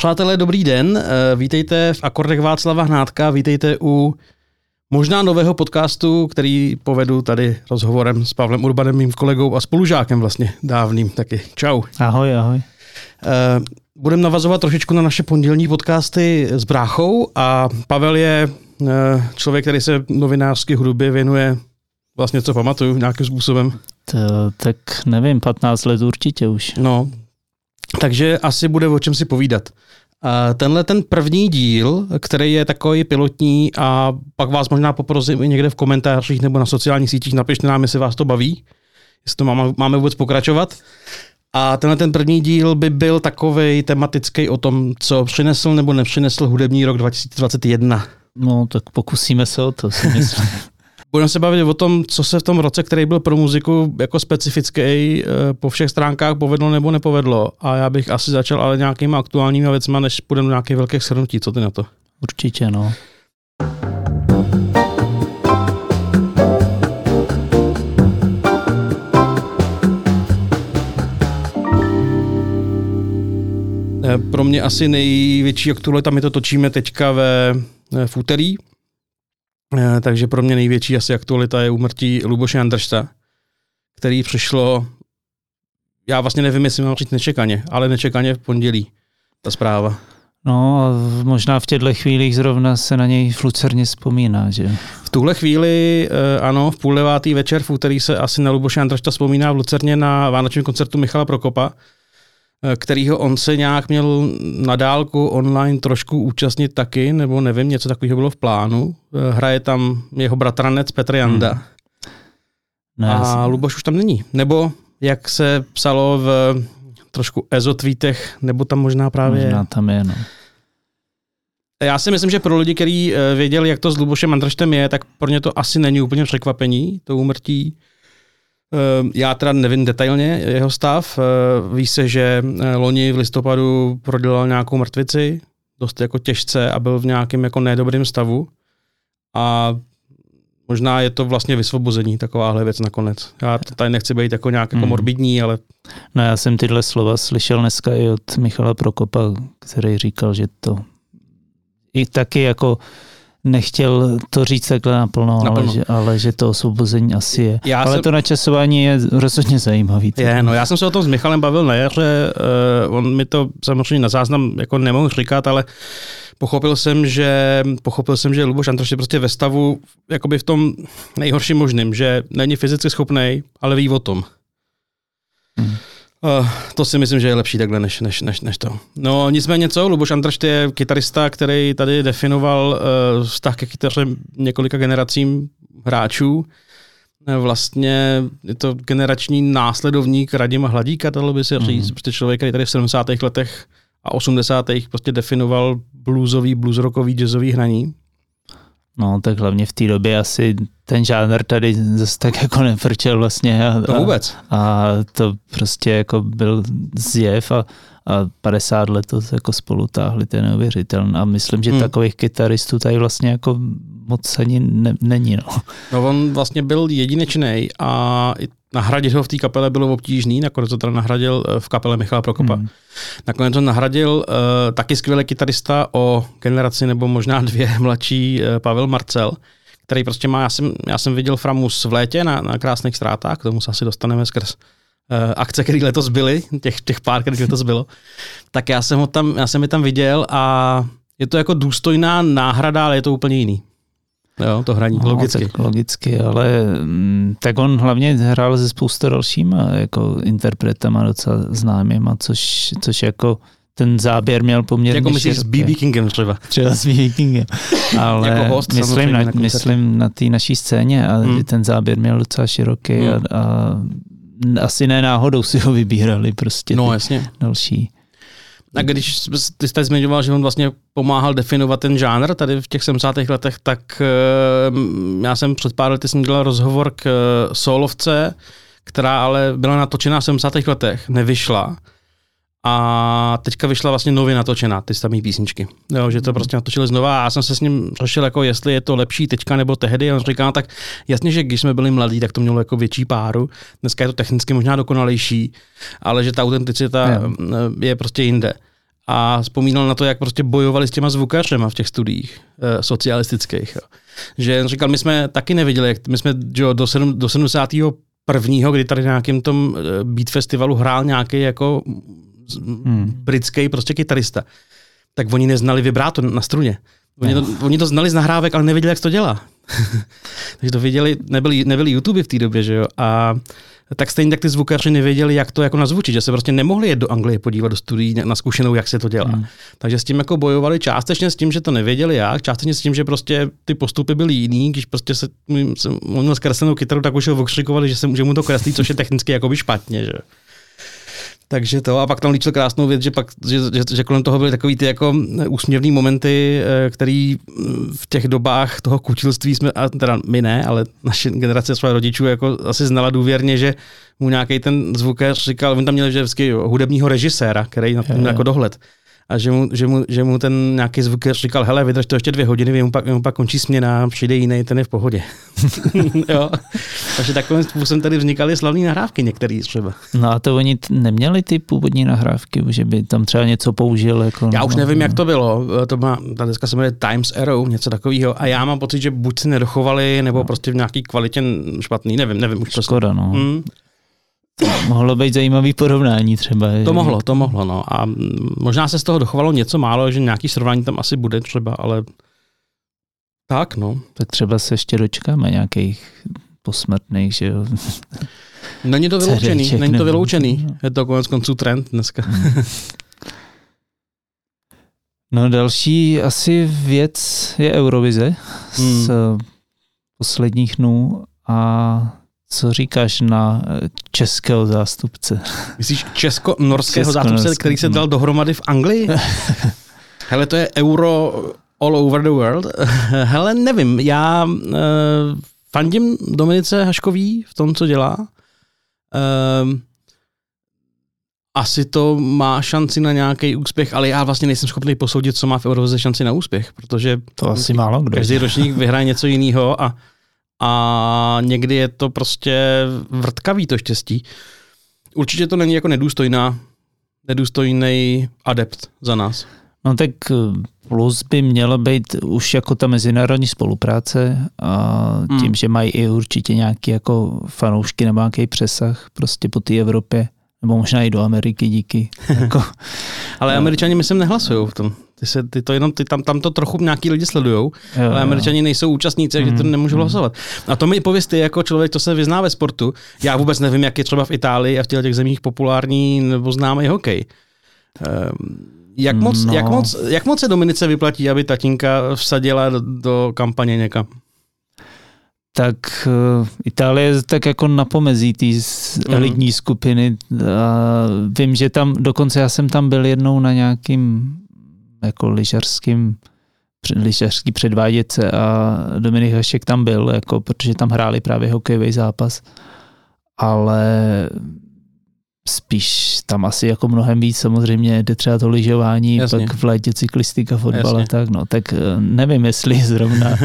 Přátelé, dobrý den. Eh, vítejte v Akordech Václava Hnádka, vítejte u možná nového podcastu, který povedu tady rozhovorem s Pavlem Urbanem, mým kolegou a spolužákem vlastně dávným taky. Čau. Ahoj, ahoj. Eh, Budeme navazovat trošičku na naše pondělní podcasty s bráchou a Pavel je eh, člověk, který se novinářské hudbě věnuje vlastně, co pamatuju, nějakým způsobem. To, tak nevím, 15 let určitě už. No, takže asi bude o čem si povídat. Tenhle ten první díl, který je takový pilotní a pak vás možná poprosím i někde v komentářích nebo na sociálních sítích, napište nám, jestli vás to baví, jestli to máme, máme vůbec pokračovat. A tenhle ten první díl by byl takový tematický o tom, co přinesl nebo nepřinesl hudební rok 2021. No, tak pokusíme se o to, si myslím. Budeme se bavit o tom, co se v tom roce, který byl pro muziku jako specifický, eh, po všech stránkách povedlo nebo nepovedlo. A já bych asi začal ale nějakýma aktuálními věcmi, než půjdeme do nějakých velkých shrnutí. Co ty na to? Určitě, no. Eh, pro mě asi největší aktualita, my to točíme teďka ve, eh, v úterý, takže pro mě největší asi aktualita je úmrtí Luboše Andršta, který přišlo, já vlastně nevím, jestli mám říct nečekaně, ale nečekaně v pondělí, ta zpráva. No a možná v těchto chvílích zrovna se na něj v Lucerně vzpomíná, že? V tuhle chvíli, eh, ano, v půl devátý večer, v úterý se asi na Luboše Andršta vzpomíná v Lucerně na vánočním koncertu Michala Prokopa, Eh, kterýho on se nějak měl na dálku online trošku účastnit taky, nebo nevím, něco takového bylo v plánu. Eh, hraje tam jeho bratranec Petr Janda. Hmm. No, a Luboš už tam není. Nebo, jak se psalo v trošku ezotvítech, nebo tam možná právě Možná tam je, no. Já si myslím, že pro lidi, kteří eh, věděli, jak to s Lubošem Andrštem je, tak pro ně to asi není úplně překvapení, to úmrtí. Ehm, já teda nevím detailně jeho stav. Ehm, ví se, že eh, loni v listopadu prodělal nějakou mrtvici, dost jako těžce a byl v nějakém jako nedobrém stavu. A možná je to vlastně vysvobození, takováhle věc nakonec. Já tady nechci být jako nějak jako hmm. morbidní, ale... No já jsem tyhle slova slyšel dneska i od Michala Prokopa, který říkal, že to i taky jako nechtěl to říct takhle naplno, naplno. Ale, že, ale že to osvobození asi je. Já ale jsem... to načasování je rozhodně zajímavý. Je, no já jsem se o tom s Michalem bavil na jaře, uh, on mi to samozřejmě na záznam jako nemohl říkat, ale pochopil jsem, že pochopil jsem, že Luboš Antroš je prostě ve stavu jakoby v tom nejhorším možným, že není fyzicky schopný, ale ví o tom. Hmm. Uh, to si myslím, že je lepší takhle než, než, než, než to. No nicméně co, Luboš Andrašt je kytarista, který tady definoval uh, vztah ke kytaře několika generacím hráčů. Uh, vlastně je to generační následovník Radima Hladíka, dalo by se říct. Mm. Prostě člověk, který tady v 70. letech a 80. prostě definoval bluesový, bluesrockový, jazzový hraní. No, tak hlavně v té době asi ten žánr tady zase tak jako nefrčel vlastně. A, to vůbec. A, a to prostě jako byl zjev a, a 50 let to jako spolu táhli, to je neuvěřitelné. A myslím, že hmm. takových kytaristů tady vlastně jako moc ani ne, není. No. no on vlastně byl jedinečný a nahradit ho v té kapele bylo obtížný, nakonec to teda nahradil eh, v kapele Michala Prokopa. Hmm. Nakonec to nahradil uh, taky skvělý kytarista o generaci nebo možná dvě mladší uh, Pavel Marcel, který prostě má, já jsem, já jsem viděl Framus v létě na, na krásných ztrátách, k tomu se asi dostaneme skrz uh, akce, které letos byly, těch, těch pár, které letos bylo, tak já jsem ho tam, já jsem je tam viděl a je to jako důstojná náhrada, ale je to úplně jiný. Jo, to hraní, no, logicky. Tak logicky, ale mm, tak on hlavně hrál se spousta dalšíma jako interpretama docela známýma, což, což jako ten záběr měl poměrně Jako myslíš s B.B. Kingem třeba? Třeba s B.B. Kingem. Ale jako host, myslím, na, na myslím na té naší scéně a hmm. ten záběr měl docela široký hmm. a, a asi ne náhodou si ho vybírali prostě no, jasně. další. A když ty jste zmiňoval, že on vlastně pomáhal definovat ten žánr tady v těch 70. letech, tak uh, já jsem před pár lety jsem dělal rozhovor k uh, solovce, která ale byla natočená v 70. letech, nevyšla. A teďka vyšla vlastně nově natočená, ty samé písničky. Jo, že to mhm. prostě natočili znova a já jsem se s ním řešil, jako jestli je to lepší teďka nebo tehdy. A on říká, no, tak jasně, že když jsme byli mladí, tak to mělo jako větší páru. Dneska je to technicky možná dokonalejší, ale že ta autenticita je, je prostě jinde. a vzpomínal na to, jak prostě bojovali s těma zvukařema v těch studiích e, socialistických. Jo. Že říkal, my jsme taky neviděli, jak my jsme jo, do, sedm, do 70. prvního, kdy tady na nějakém tom eh, Beat Festivalu hrál nějaký jako hmm. britský prostě kytarista, tak oni neznali vibrátor na struně. Oni to, oni to znali z nahrávek, ale nevěděli, jak to dělá. Takže to viděli, nebyly, nebyly YouTube v té době, že jo. A tak stejně tak ty zvukaři nevěděli, jak to jako nazvučit, že se prostě nemohli jet do Anglie podívat do studií na zkušenou, jak se to dělá. Hmm. Takže s tím jako bojovali částečně s tím, že to nevěděli jak, částečně s tím, že prostě ty postupy byly jiný, když prostě se, se on měl zkreslenou kytaru, tak už ho okřikovali, že, se, že mu to kreslí, což je technicky jakoby špatně. Že? Takže to, a pak tam líčil krásnou věc, že, pak, že, že, že kolem toho byly takový ty jako úsměvný momenty, eh, který mm, v těch dobách toho kutilství jsme, a teda my ne, ale naše generace svých rodičů jako asi znala důvěrně, že mu nějaký ten zvukař říkal, on tam měl vždycky hudebního režiséra, který na tom jako dohled a že mu, že mu, že mu ten nějaký zvuk říkal, hele, vydrž to ještě dvě hodiny, mu pak, mu pak končí směna, přijde jiný, ten je v pohodě. jo. Takže takovým způsobem tady vznikaly slavné nahrávky některý třeba. No a to oni neměli ty původní nahrávky, že by tam třeba něco použil? Jako, já už nevím, no, jak to bylo. To má, ta deska se jmenuje Times Arrow, něco takového. A já mám pocit, že buď si nedochovali, nebo no. prostě v nějaký kvalitě špatný, nevím, nevím. Už Škoda, prostě. no. Hmm. Mohlo být zajímavý porovnání třeba. To mohlo, to mohlo, no. A možná se z toho dochovalo něco málo, že nějaký srovnání tam asi bude třeba, ale tak, no. Tak třeba se ještě dočkáme nějakých posmrtných, že jo. Není to vyloučený, není to vyloučený. Je to konec konců trend dneska. no další asi věc je Eurovize hmm. z posledních dnů a co říkáš na eh, českého zástupce? Myslíš česko-norského Česko zástupce, který se dal dohromady v Anglii? Hele, to je euro all over the world. Hele, nevím, já uh, fandím Dominice Haškový v tom, co dělá. Uh, asi to má šanci na nějaký úspěch, ale já vlastně nejsem schopný posoudit, co má v Eurovize šanci na úspěch, protože to asi málo kdo. Každý ročník vyhraje něco jiného a a někdy je to prostě vrtkavý to štěstí. Určitě to není jako nedůstojná, nedůstojný adept za nás. No tak eh, plus by měla být už jako ta mezinárodní spolupráce a tím, hmm. že mají i určitě nějaký jako fanoušky nebo nějaký přesah prostě po té Evropě, nebo možná i do Ameriky díky. jako, Ale američani myslím nehlasují v tom. Ty, se, ty to jenom, ty tam, tam to trochu nějaký lidi sledují, ale američani nejsou účastníci, takže mm, to nemůžu mm. hlasovat. A to mi pověz ty jako člověk, to se vyzná ve sportu. Já vůbec nevím, jak je třeba v Itálii a v těch zemích populární nebo známý hokej. Um, jak, moc, no. jak, moc, jak moc se Dominice vyplatí, aby tatínka vsadila do, do kampaně někam? tak uh, Itálie je tak jako na pomezí té mm. elitní skupiny. A vím, že tam, dokonce já jsem tam byl jednou na nějakým jako lyžařským lyžařský předváděce a Dominik Hašek tam byl, jako, protože tam hráli právě hokejový zápas. Ale spíš tam asi jako mnohem víc samozřejmě jde třeba to lyžování, Jasně. pak v létě cyklistika, fotbal a tak, no, tak eh, nevím, jestli zrovna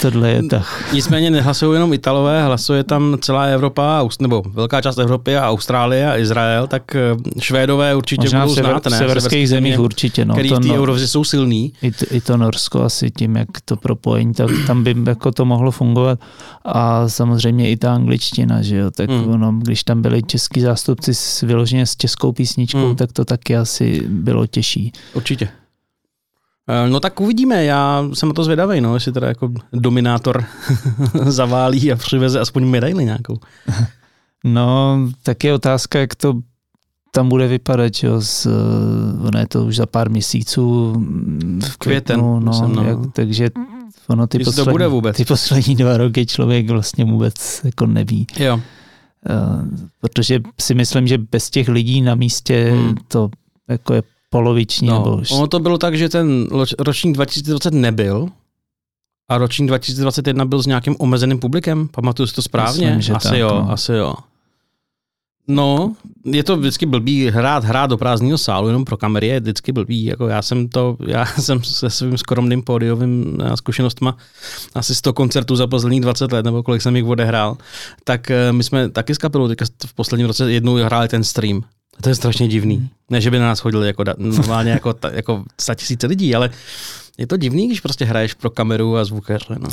tohle je tak. Nicméně nehlasují jenom Italové, hlasuje tam celá Evropa, nebo velká část Evropy a Austrálie a Izrael, tak eh, Švédové určitě Možná budou sever, znát, ne? V severských zemích určitě, no. Který to, v té no, Eurovizi jsou silný. I to, I to Norsko asi tím, jak to propojení, tak tam by jako to mohlo fungovat a samozřejmě i ta angličtina, že jo, tak hmm. ono, když tam byli český zástupci s vyloženě s českou písničkou, hmm. tak to taky asi bylo těžší. Určitě. Eh, no tak uvidíme, já jsem na to zvědavý, no, jestli teda jako dominátor zaválí a přiveze aspoň medaili nějakou. No, tak je otázka, jak to tam bude vypadat, jo, z, ono je to už za pár měsíců v květen, no, myslím, no. Jak, takže ono ty, poslední, to bude vůbec. ty poslední dva roky člověk vlastně vůbec jako neví. Jo. Eh, protože si myslím, že bez těch lidí na místě hmm. to jako je poloviční. No, nebo... Ono to bylo tak, že ten ročník 2020 nebyl a ročník 2021 byl s nějakým omezeným publikem. Pamatuju si to správně? Myslím, že asi tak, jo, no. asi jo. No, je to vždycky blbý hrát, hrát do prázdného sálu jenom pro kamery je vždycky blbý. Jako já jsem to, já jsem se svým skromným pódiovým eh, zkušenostma asi 100 koncertů za posledních 20 let, nebo kolik jsem jich odehrál, tak eh, my jsme taky s kapelou v posledním roce jednou hráli ten stream. To je strašně divný. Hmm. Ne, že by na nás chodili jako, normálně jako, ta, jako tisíce lidí, ale je to divný, když prostě hraješ pro kameru a zvukaře. No.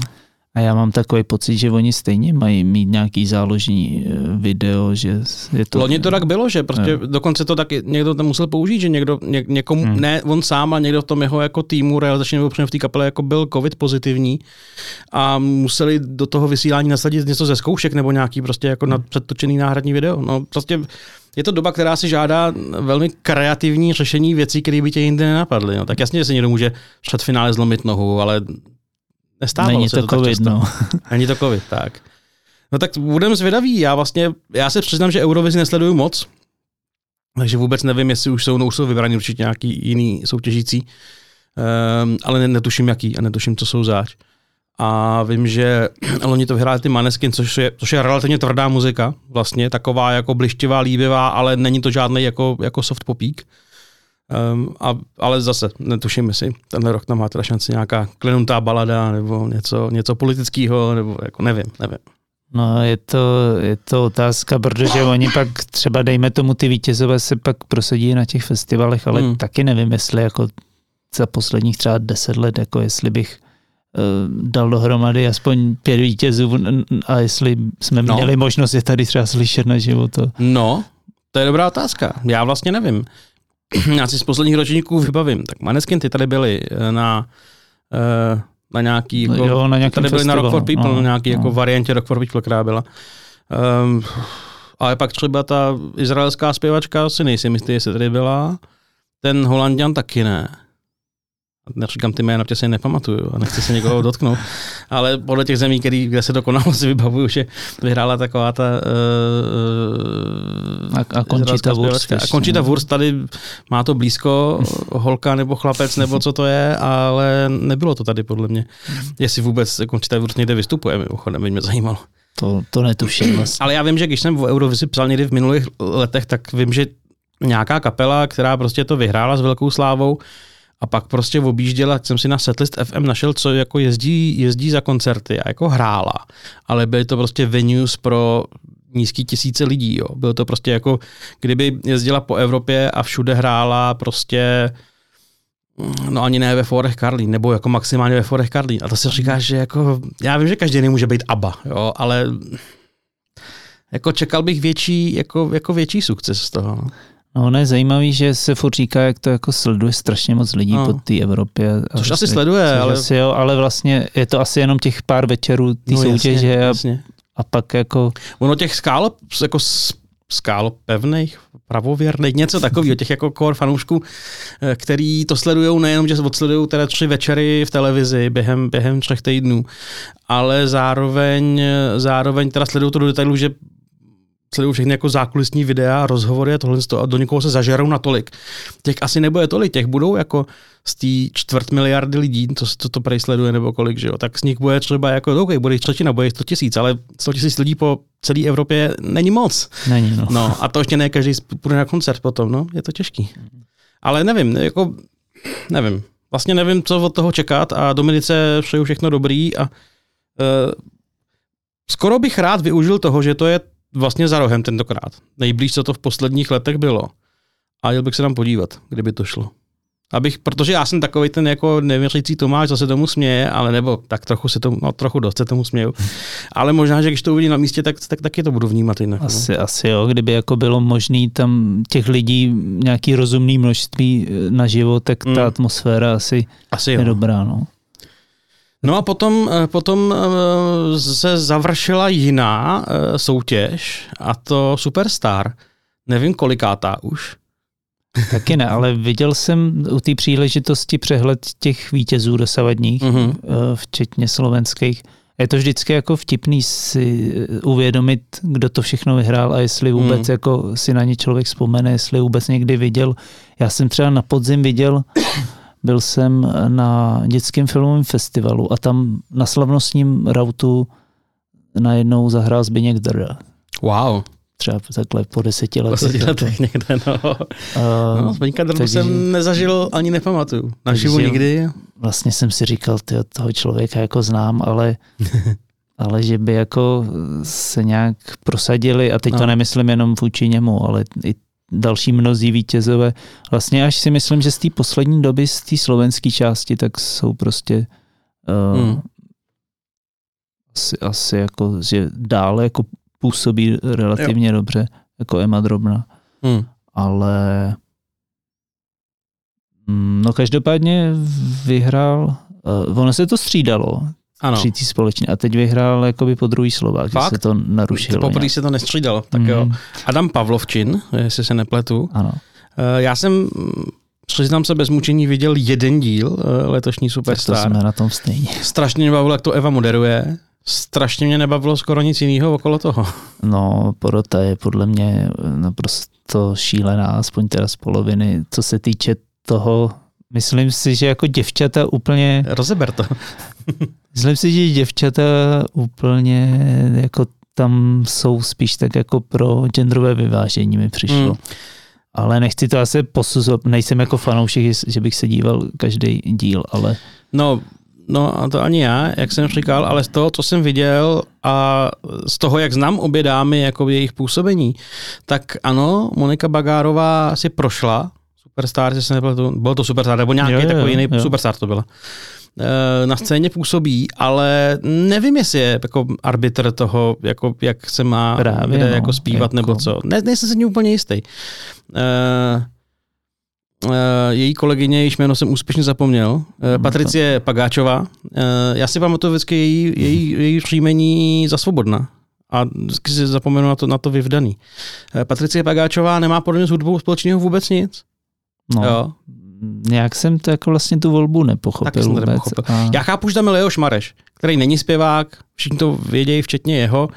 A já mám takový pocit, že oni stejně mají mít nějaký záložní eh, video, že je to... Loni to tak bylo, že prostě je. dokonce to tak někdo tam musel použít, že někdo, ně, někomu, hmm. ne on sám, a někdo v tom jeho jako týmu realizačně nebo v té kapele jako byl covid pozitivní a museli do toho vysílání nasadit něco ze zkoušek nebo nějaký prostě jako hmm. předtočený náhradní video. No prostě je to doba, která si žádá velmi kreativní řešení věcí, které by tě jinde nenapadly. No, tak jasně, že se někdo může před finále zlomit nohu, ale Nestávalo Není se to, to covid, no. Není to covid, tak. No tak budeme zvědaví. Já vlastně, já se přiznám, že Eurovizi nesleduju moc, takže vůbec nevím, jestli už jsou, no už jsou vybraní určitě nějaký jiný soutěžící, um, ale netuším jaký a netuším, co jsou zač. A vím, že oni to vyhráli ty Maneskin, což je, což je relativně tvrdá muzika, vlastně taková jako blištivá, líbivá, ale není to žádný jako, jako soft popík. Um, a, ale zase netuším, jestli tenhle rok tam má teda šanci nějaká klenutá balada nebo něco, něco politického, nebo jako nevím, nevím. No je to, je to otázka, protože oni pak třeba dejme tomu ty vítězové se pak prosadí na těch festivalech, ale hmm. taky nevím, jestli jako za posledních třeba deset let, jako jestli bych uh, dal dohromady aspoň pět vítězů a jestli jsme no. měli možnost je tady třeba slyšet na život. No, to je dobrá otázka. Já vlastně nevím. já si z posledních ročníků vybavím. Tak Maneskin ty tady byli eh, na, eh, na nějaký, jako, jo, na nějaký tady byli na Rock for People, no, na nějaký jako no. jako variantě Rock for People, která byla. Um, ale pak třeba ta izraelská zpěvačka, si nejsem jistý, jestli tady byla. Ten Holandian taky ne neříkám ty jména, protože si je nepamatuju a nechci se někoho dotknout, ale podle těch zemí, který, kde se to konalo, si vybavuju, že vyhrála taková ta uh, a, a Končita Wurst. A Končita Wurst tady má to blízko, holka nebo chlapec, nebo co to je, ale nebylo to tady podle mě. Jestli vůbec Končita Wurst někde vystupuje, mimochodem, by mě zajímalo. To, to netuším vlastně. Ale já vím, že když jsem v Eurovizi psal někdy v minulých letech, tak vím, že nějaká kapela, která prostě to vyhrála s velkou slávou, a pak prostě objížděla, jsem si na setlist FM našel, co jako jezdí, jezdí za koncerty a jako hrála, ale byly to prostě venues pro nízký tisíce lidí. Jo. Bylo to prostě jako, kdyby jezdila po Evropě a všude hrála prostě no ani ne ve Forech Karlín, nebo jako maximálně ve Forech Karlín. A to se říká, že jako, já vím, že každý nemůže být ABBA, jo, ale jako čekal bych větší, jako, jako větší sukces z toho. No. No, ono je zajímavý, že se furt říká, jak to jako sleduje strašně moc lidí no. po té Evropě. Což asi sleduje, což ale... Asi jo, ale vlastně je to asi jenom těch pár večerů té no, soutěže jasně, a, jasně. a pak jako... Ono těch skál, jako skál pevných, pravověrných, něco takového, těch jako core fanoušků, eh, který to sledují nejenom, že odsledují teda tři večery v televizi během, během třech týdnů, ale zároveň, zároveň teda sledují to do detailu, že sledují všechny jako zákulisní videa, rozhovory a tohle a do někoho se zažerou natolik. Těch asi nebude tolik, těch budou jako z té čtvrt miliardy lidí, co, co to prej sleduje nebo kolik, že jo, tak z nich bude třeba jako, OK, bude třetina, bude 100 tisíc, ale 100 tisíc lidí po celé Evropě není moc. Není, no. no. a to ještě ne každý půjde na koncert potom, no, je to těžký. Ale nevím, jako, nevím, vlastně nevím, co od toho čekat a Dominice přeju všechno dobrý a uh, skoro bych rád využil toho, že to je vlastně za rohem tentokrát. Nejblíž, co to v posledních letech bylo. A jel bych se tam podívat, kdyby to šlo. Abych, protože já jsem takový ten jako nevěřící Tomáš, co se tomu směje, ale nebo tak trochu se tomu, no trochu dost se tomu směju. Ale možná, že když to uvidím na místě, tak, tak taky to budu vnímat jinak. No. Asi, no. asi jo, kdyby jako bylo možné tam těch lidí nějaký rozumný množství eh, na život, tak ta mm. atmosféra asi, asi je dobrá. No. No a potom, eh, potom eh, se završila jiná eh, soutěž a to Superstar. Nevím kolikátá už. Taky ne, ale viděl jsem u té příležitosti přehled těch vítězů dosavadních, mm-hmm. včetně slovenských. Je to vždycky jako vtipný si uvědomit, kdo to všechno vyhrál a jestli vůbec mm. jako si na ně člověk vzpomene, jestli vůbec někdy viděl. Já jsem třeba na podzim viděl byl jsem na dětském filmovém festivalu a tam na slavnostním rautu najednou zahrál Zbigněk Drda. Wow. Třeba takhle po deseti letech. Po deseti letech někde, no. Uh, no Zbigněka Drdu jsem nezažil ani nepamatuju. Naživu nikdy. Vlastně jsem si říkal, ty toho člověka jako znám, ale ale že by jako se nějak prosadili, a teď no. to nemyslím jenom vůči němu, ale i další mnozí vítězové. Vlastně až si myslím, že z té poslední doby, z té slovenské části, tak jsou prostě uh, hmm. asi, asi jako, že dále jako působí relativně jo. dobře, jako Emma Drobna. Hmm. Ale mm, no každopádně vyhrál, uh, ono se to střídalo, ano. třetí společně. A teď vyhrál jakoby po druhý slova, že se to narušilo. Poprvé se to nestřídalo. Tak mm. jo. Adam Pavlovčin, jestli se nepletu. Ano. Eh, já jsem Přiznám se bez mučení, viděl jeden díl eh, letošní Superstar. Tak to jsme na tom stejně. Strašně mě bavilo, jak to Eva moderuje. Strašně mě nebavilo skoro nic jiného okolo toho. No, porota je podle mě naprosto šílená, aspoň teda z poloviny, co se týče toho, myslím si, že jako děvčata úplně... Rozeber to. Myslím si, že děvčata úplně jako tam jsou spíš tak jako pro genderové vyvážení mi přišlo. Hmm. Ale nechci to asi posuzovat, nejsem jako fanoušek, že bych se díval každý díl, ale... No, no a to ani já, jak jsem říkal, ale z toho, co jsem viděl a z toho, jak znám obě dámy, jako jejich působení, tak ano, Monika Bagárová si prošla, Superstar, že se nebyl, bylo to Superstar, nebo nějaký jo, jo, takový jiný jo. Superstar to byla. Eh, na scéně působí, ale nevím, jestli je jako arbitr toho, jako jak se má Právě, kde no, jako zpívat jako... nebo co. Ne, nejsem si ní úplně jistý. Uh, Uh, její kolegyně, jejíž jméno jsem úspěšně zapomněl, uh, Patricie Pagáčová. Uh, já si pamatuju vždycky její, její, její příjmení za svobodna. A vždycky si zapomenu na to, na to vyvdaný. Patricie Pagáčová nemá podle mě s hudbou společného vůbec nic. No. Jo nějak jsem to jako vlastně tu volbu nepochopil vůbec. Nepochopil. A... Já chápu, že tam je Leoš Mareš, který není zpěvák, všichni to vědějí, včetně jeho,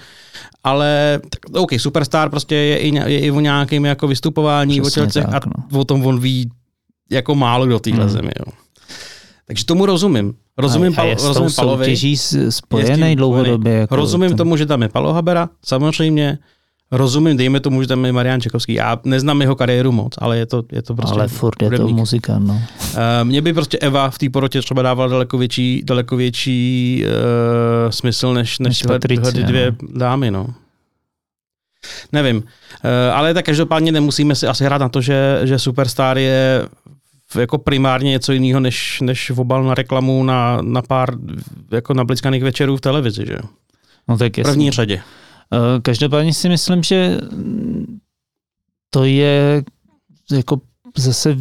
ale tak, OK, Superstar prostě je i, je i o nějakém jako vystupování Přesně o tělcech tak, no. a o tom on ví jako málo kdo téhle hmm. zemi. Jo. Takže tomu rozumím. Rozumím, a, a je rozumím Palovi. soutěží spojený dlouhodobě. Jako rozumím ten... tomu, že tam je Palo Habera, samozřejmě rozumím, dejme tomu, že tam je Marian Čekovský. Já neznám jeho kariéru moc, ale je to, je to prostě Ale furt je to muzika, no. Uh, mně by prostě Eva v té porotě třeba dávala daleko větší, daleko větší uh, smysl, než, než, než tyhle, tyhle dvě no. dámy, no. Nevím, uh, ale tak každopádně nemusíme si asi hrát na to, že, že Superstar je jako primárně něco jiného, než, než v obal na reklamu na, na pár jako nabliskaných večerů v televizi, že No tak jasný. První řadě. Eh, každopádně si myslím, že to je jako zase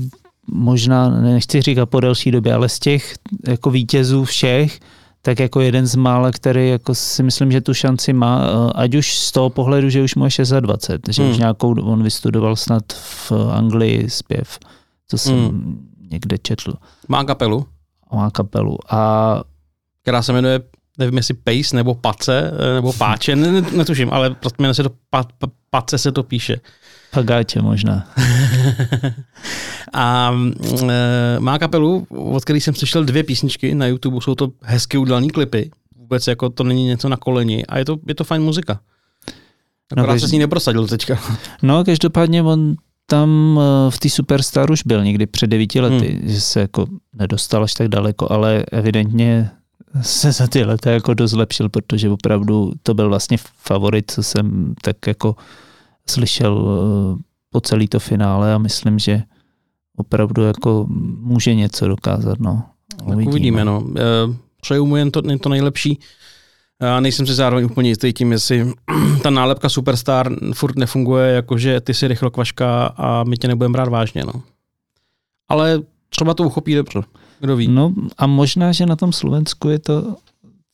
možná, nechci říkat po delší době, ale z těch jako vítězů všech, tak jako jeden z mála, který jako si myslím, že tu šanci má, eh, ať už z toho pohledu, že už mu je 26, že hmm. už nějakou, on vystudoval snad v Anglii zpěv, co jsem hmm. někde četl. Má kapelu? Má kapelu. A která se jmenuje nevím jestli Pace nebo Pace, eh, nebo Páče, netuším, ale prostě se to pa, pa, Pace se to píše. Pagáče možná. a e, má kapelu, od který jsem slyšel dvě písničky na YouTube, jsou to hezky udělané klipy, vůbec jako to není něco na koleni a je to, je to fajn muzika. Akorát no, každý... se s ní neprosadil teďka. No, každopádně on tam eh, v té Superstar už byl někdy před devíti lety, hmm. že se jako nedostal až tak daleko, ale evidentně se za ty leta jako dost zlepšil, protože opravdu to byl vlastně favorit, co jsem tak jako slyšel eh, po celý to finále a myslím, že opravdu jako může něco dokázat. No. Uvidíme. uvidíme no. Eh, přeju mu jen to, jen to nejlepší. Já nejsem si zároveň úplně jistý tím, jestli ta nálepka Superstar furt nefunguje, jakože ty si rychlo kvaška a my tě nebudeme brát vážně. No. Ale třeba to uchopí dobře. Kdo ví? No a možná, že na tom Slovensku je to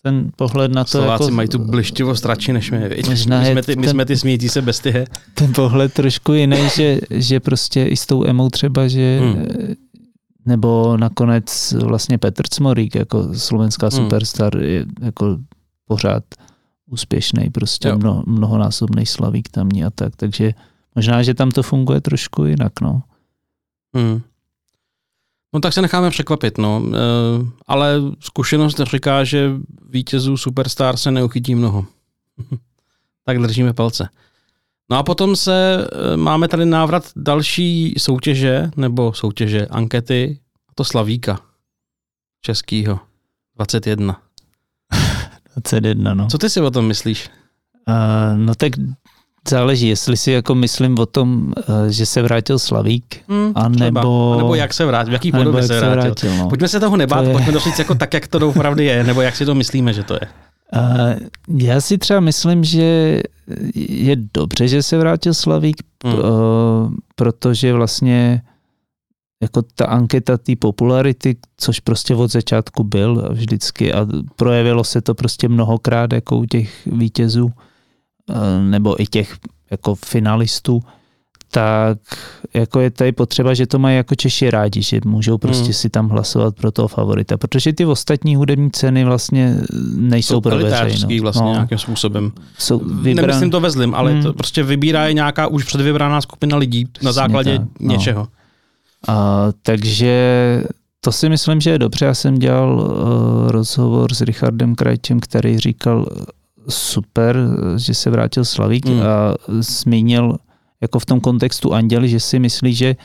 ten pohled na to. Slováci jako, mají tu blištivost radši než my. Možná my, jsme ty, my ten, jsme ty smějící se bestie. Ten pohled trošku jiný, že, že prostě i s tou emou třeba, že hmm. nebo nakonec vlastně Petr Cmorík jako slovenská hmm. superstar je jako pořád úspěšný, prostě mno, mnohonásobný slavík tamní a tak, takže možná, že tam to funguje trošku jinak, no. Hmm. No tak se necháme překvapit, no. E, ale zkušenost říká, že vítězů Superstar se neuchytí mnoho. tak držíme palce. No a potom se, e, máme tady návrat další soutěže, nebo soutěže, ankety, to Slavíka českýho, 21. 21, no. Co ty si o tom myslíš? Uh, no tak záleží, jestli si jako myslím o tom, eh, že se vrátil Slavík, Hmm, a třeba. nebo, A nebo jak se vrátil, v jaký podobě jak se vrátil. vrátil no. Pojďme se toho nebát, To je- pojďme to říct jako tak, jak to doopravdy je, nebo jak si to myslíme, že to je. A já si třeba myslím, že je dobře, že se vrátil Slavík, Hmm. hmm. protože vlastně jako ta anketa té popularity, což prostě od začátku byl vždycky a projevilo se to prostě mnohokrát jako u těch vítězů nebo i těch jako finalistů, tak jako je tady potřeba, že to mají jako Češi rádi, že můžou prostě Hmm. si tam hlasovat pro toho favorita, protože ty ostatní hudební ceny vlastně nejsou pro elitářský veřejnost. vlastně No, nějakým způsobem. jsou Vybran... Nemyslím to ve zlým, ale Hmm. to prostě vybírá je nějaká už předvybraná skupina lidí na Přesně základě tak, no. něčeho. A, takže to si myslím, že je dobře. Já jsem dělal uh, rozhovor s Richardem Krajčem, který říkal eh, super, že se vrátil Slavík Hmm. a zmínil jako v tom kontextu Anděli, že si myslí, že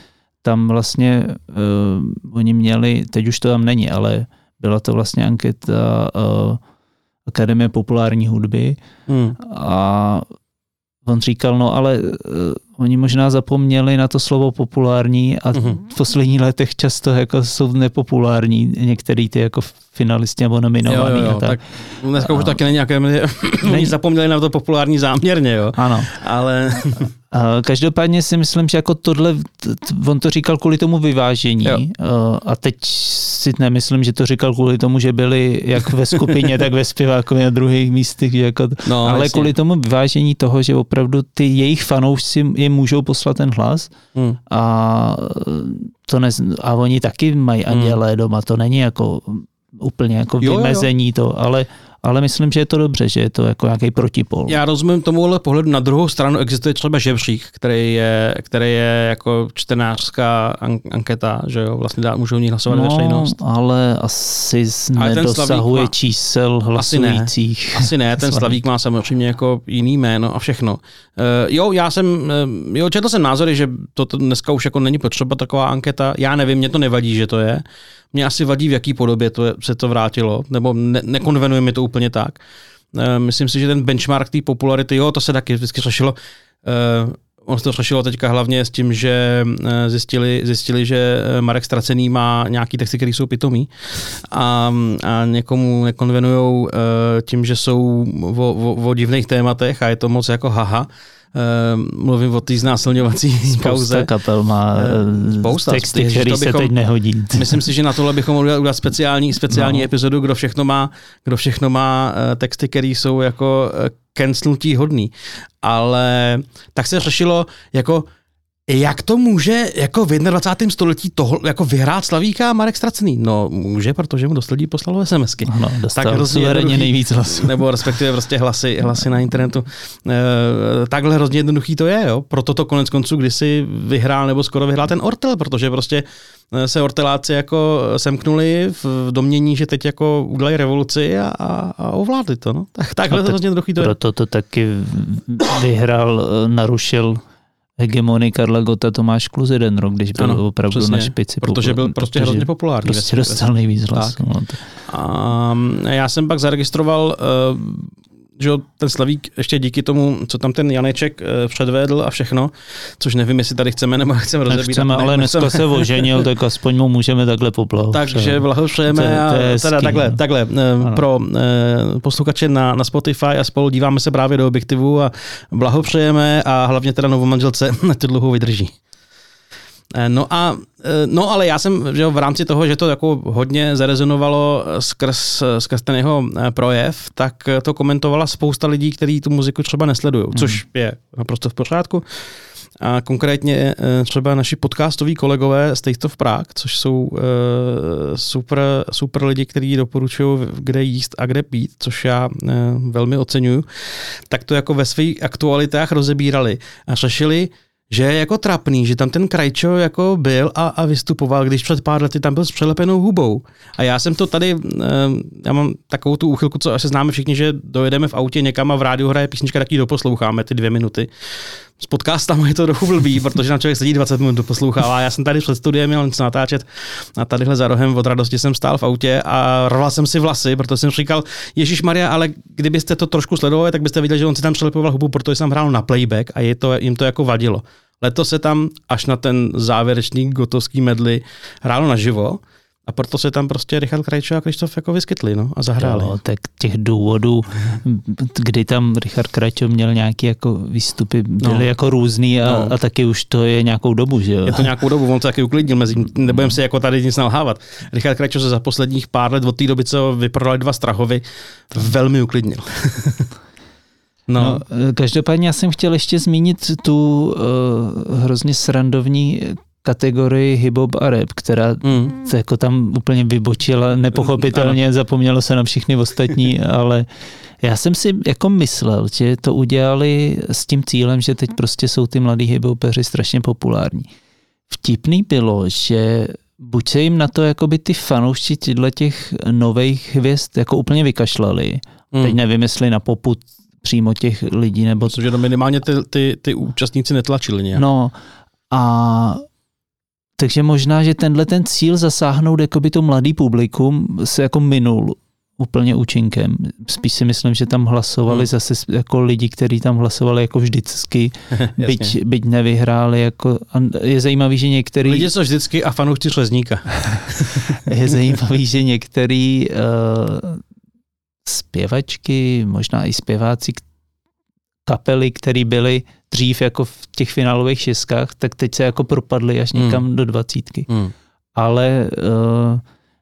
tam vlastně uh, oni měli, teď už to tam není, ale byla to vlastně anketa uh, Akademie populární hudby Hmm. a on říkal, no ale uh, oni možná zapomněli na to slovo populární a Mhm. v posledních letech často jako jsou nepopulární některý ty jako finalisti nebo nominovaný. Jo, jo, jo, a tak. tak dneska už A- taky není nějaké, oni Není. zapomněli na to populární záměrně, jo. Ano. Ale Každopádně si myslím, že jako tohle, on to říkal kvůli tomu vyvážení Jo. a- teď si nemyslím, že to říkal kvůli tomu, že byli jak ve skupině, tak ve zpěváku na druhých místech, že jako, no, ale jasně. kvůli tomu vyvážení toho, že opravdu ty jejich fanoušci jim můžou poslat ten hlas Hmm. a, to ne, a oni taky mají Hmm. andělé doma, to není jako úplně jako Jo, jo, jo. vymezení to, ale, ale myslím, že je to dobře, že je to jako nějaký protipol. Já rozumím tomuhle pohledu. Na druhou stranu existuje třeba žebřík, který je, který je jako čtenářská an- anketa, že jo, vlastně dá, můžou ní hlasovat no, veřejnost. ale asi Ale nedosahuje má- čísel Asi ne. hlasujících. Asi ne, ten Slavík. Má samozřejmě jako jiný jméno a všechno. Uh, jo, já jsem, uh, jo, četl jsem názory, že to, to dneska už jako není potřeba taková anketa. Já nevím, mě to nevadí, že to je. Mě asi vadí, v jaký podobě to je, se to vrátilo, nebo ne, nekonvenuje mi to úplně tak. Uh, myslím si, že ten benchmark té popularity, jo, to se taky vždycky řešilo. Uh, On se to řešilo teďka hlavně s tím, že eh, zjistili, zjistili, že eh, Marek Stracený má nějaký texty, které jsou pitomý a, a někomu nekonvenujou eh, tím, že jsou o, o, o divných tématech a je to moc jako haha. Eh, Mluvím o té znásilňovací Spousta kauze. kapel má Eh, eh, spousta. texty, které se bychom- teď nehodí. Myslím si, že na tohle bychom mohli udělat speciální, speciální No. epizodu, kdo všechno má, kdo všechno má texty, které jsou jako cancelnutí hodný. Ale tak se řešilo jako jak to může jako v 21. století toho, jako vyhrát Slavíka Marek Stracený? No může, protože mu dost lidí poslalo SMSky. Ano, dostal Tak hrozně jednoduchý. nejvíc hlasů. Nebo respektive prostě hlasy, hlasy na internetu. E, takhle hrozně jednoduchý to je, jo. Proto to konec konců kdysi vyhrál nebo skoro vyhrál ten Ortel, protože prostě eh, se Orteláci jako semknuli v domění, že teď jako udělají revoluci a, a, a ovládli to, no. Tak, takhle No, tak hrozně jednoduchý to je. Proto to taky vyhrál, eh, narušil hegemonii Karla Gota Tomáš Klus jeden rok, když byl Ano, opravdu přesně, na špici. Protože byl prostě protože hrozně populární. Prostě dostal nejvíc hlasů. no, to- A já jsem pak zaregistroval, eh, že ten Slavík ještě díky tomu, co tam ten Janeček eh, předvedl a všechno, což nevím, jestli tady chceme nebo chceme rozebírat. Nechceme, ale dneska se oženil, tak aspoň mu můžeme takhle poblahopřát. Takže blahopřejeme To a to je teda hezký, takhle, no. takhle eh, pro eh, posluchače na, na Spotify a spolu díváme se právě do objektivu a blahopřejeme a hlavně teda novomanželce na tu dlouhou vydrží. Eh, No a eh, no ale já jsem že v rámci toho, že to jako hodně zarezonovalo skrz, skrz ten jeho eh, projev, tak eh, to komentovala spousta lidí, kteří tu muziku třeba nesledují, což je naprosto v pořádku. A konkrétně eh, třeba naši podcastoví kolegové z Taste of Prague, což jsou eh, super, super lidi, kteří doporučují, kde jíst a kde pít, což já eh, velmi oceňuju, tak to jako ve svých aktualitách rozebírali a řešili, že je jako trapný, že tam ten Krajčo jako byl a, a vystupoval, když před pár lety tam byl s přelepenou hubou. A já jsem to tady, eh, já mám takovou tu úchylku, co asi známe všichni, že dojedeme v autě někam a v rádiu hraje písnička, tak ji doposloucháme ty dvě minuty. S podcastama je to trochu blbý, protože na člověk sedí 20 minut poslouchává. Já jsem tady před studiem měl něco natáčet a tadyhle za rohem od radosti jsem stál v autě a rval jsem si vlasy, protože jsem říkal, Ježíš Maria, ale kdybyste to trošku sledovali, tak byste viděli, že on si tam přelepoval hubu, protože jsem hrál na playback a je to, jim to jako vadilo. Letos se tam až na ten závěrečný gotovský medly hrálo naživo a proto se tam prostě Richard Krajčo a Krištof jako vyskytli no, a zahráli. Jo, tak těch důvodů, kdy tam Richard Krajčo měl nějaké jako výstupy, byly no. jako různý a, no. a, taky už to je nějakou dobu, že jo? Je to nějakou dobu, on to taky uklidnil, mezi, nebudem si jako tady nic nalhávat. Richard Krajčo se za posledních pár let od té doby, co vyprodali dva Strahovy, velmi uklidnil. No. no, každopádně já jsem chtěl ještě zmínit tu uh, hrozně srandovní kategorii hip-hop a rap, která mm. se jako tam úplně vybočila nepochopitelně, ano. zapomnělo se na všichni ostatní, ale já jsem si jako myslel, že to udělali s tím cílem, že teď prostě jsou ty mladí hiphopeři strašně populární. Vtipný bylo, že buď se jim na to jako by ty fanoušci těchto těch nových hvězd jako úplně vykašlali. Mm. Teď nevím, jestli na poput přímo těch lidí. Nebo... Protože to minimálně ty, ty, ty účastníci netlačili nějak. No a takže možná, že tenhle ten cíl zasáhnout jako by to mladý publikum se jako minul úplně účinkem. Spíš si myslím, že tam hlasovali hmm. zase jako lidi, kteří tam hlasovali jako vždycky, byť, byť nevyhráli. Jako, je zajímavý, že některý... Lidi jsou vždycky a fanoušci Řezníka. je zajímavý, že některý uh, zpěvačky, možná i zpěváci, kapely, které byly dřív jako v těch finálových šestkách, tak teď se jako propadly až někam mm. do dvacítky. Mm. Ale uh,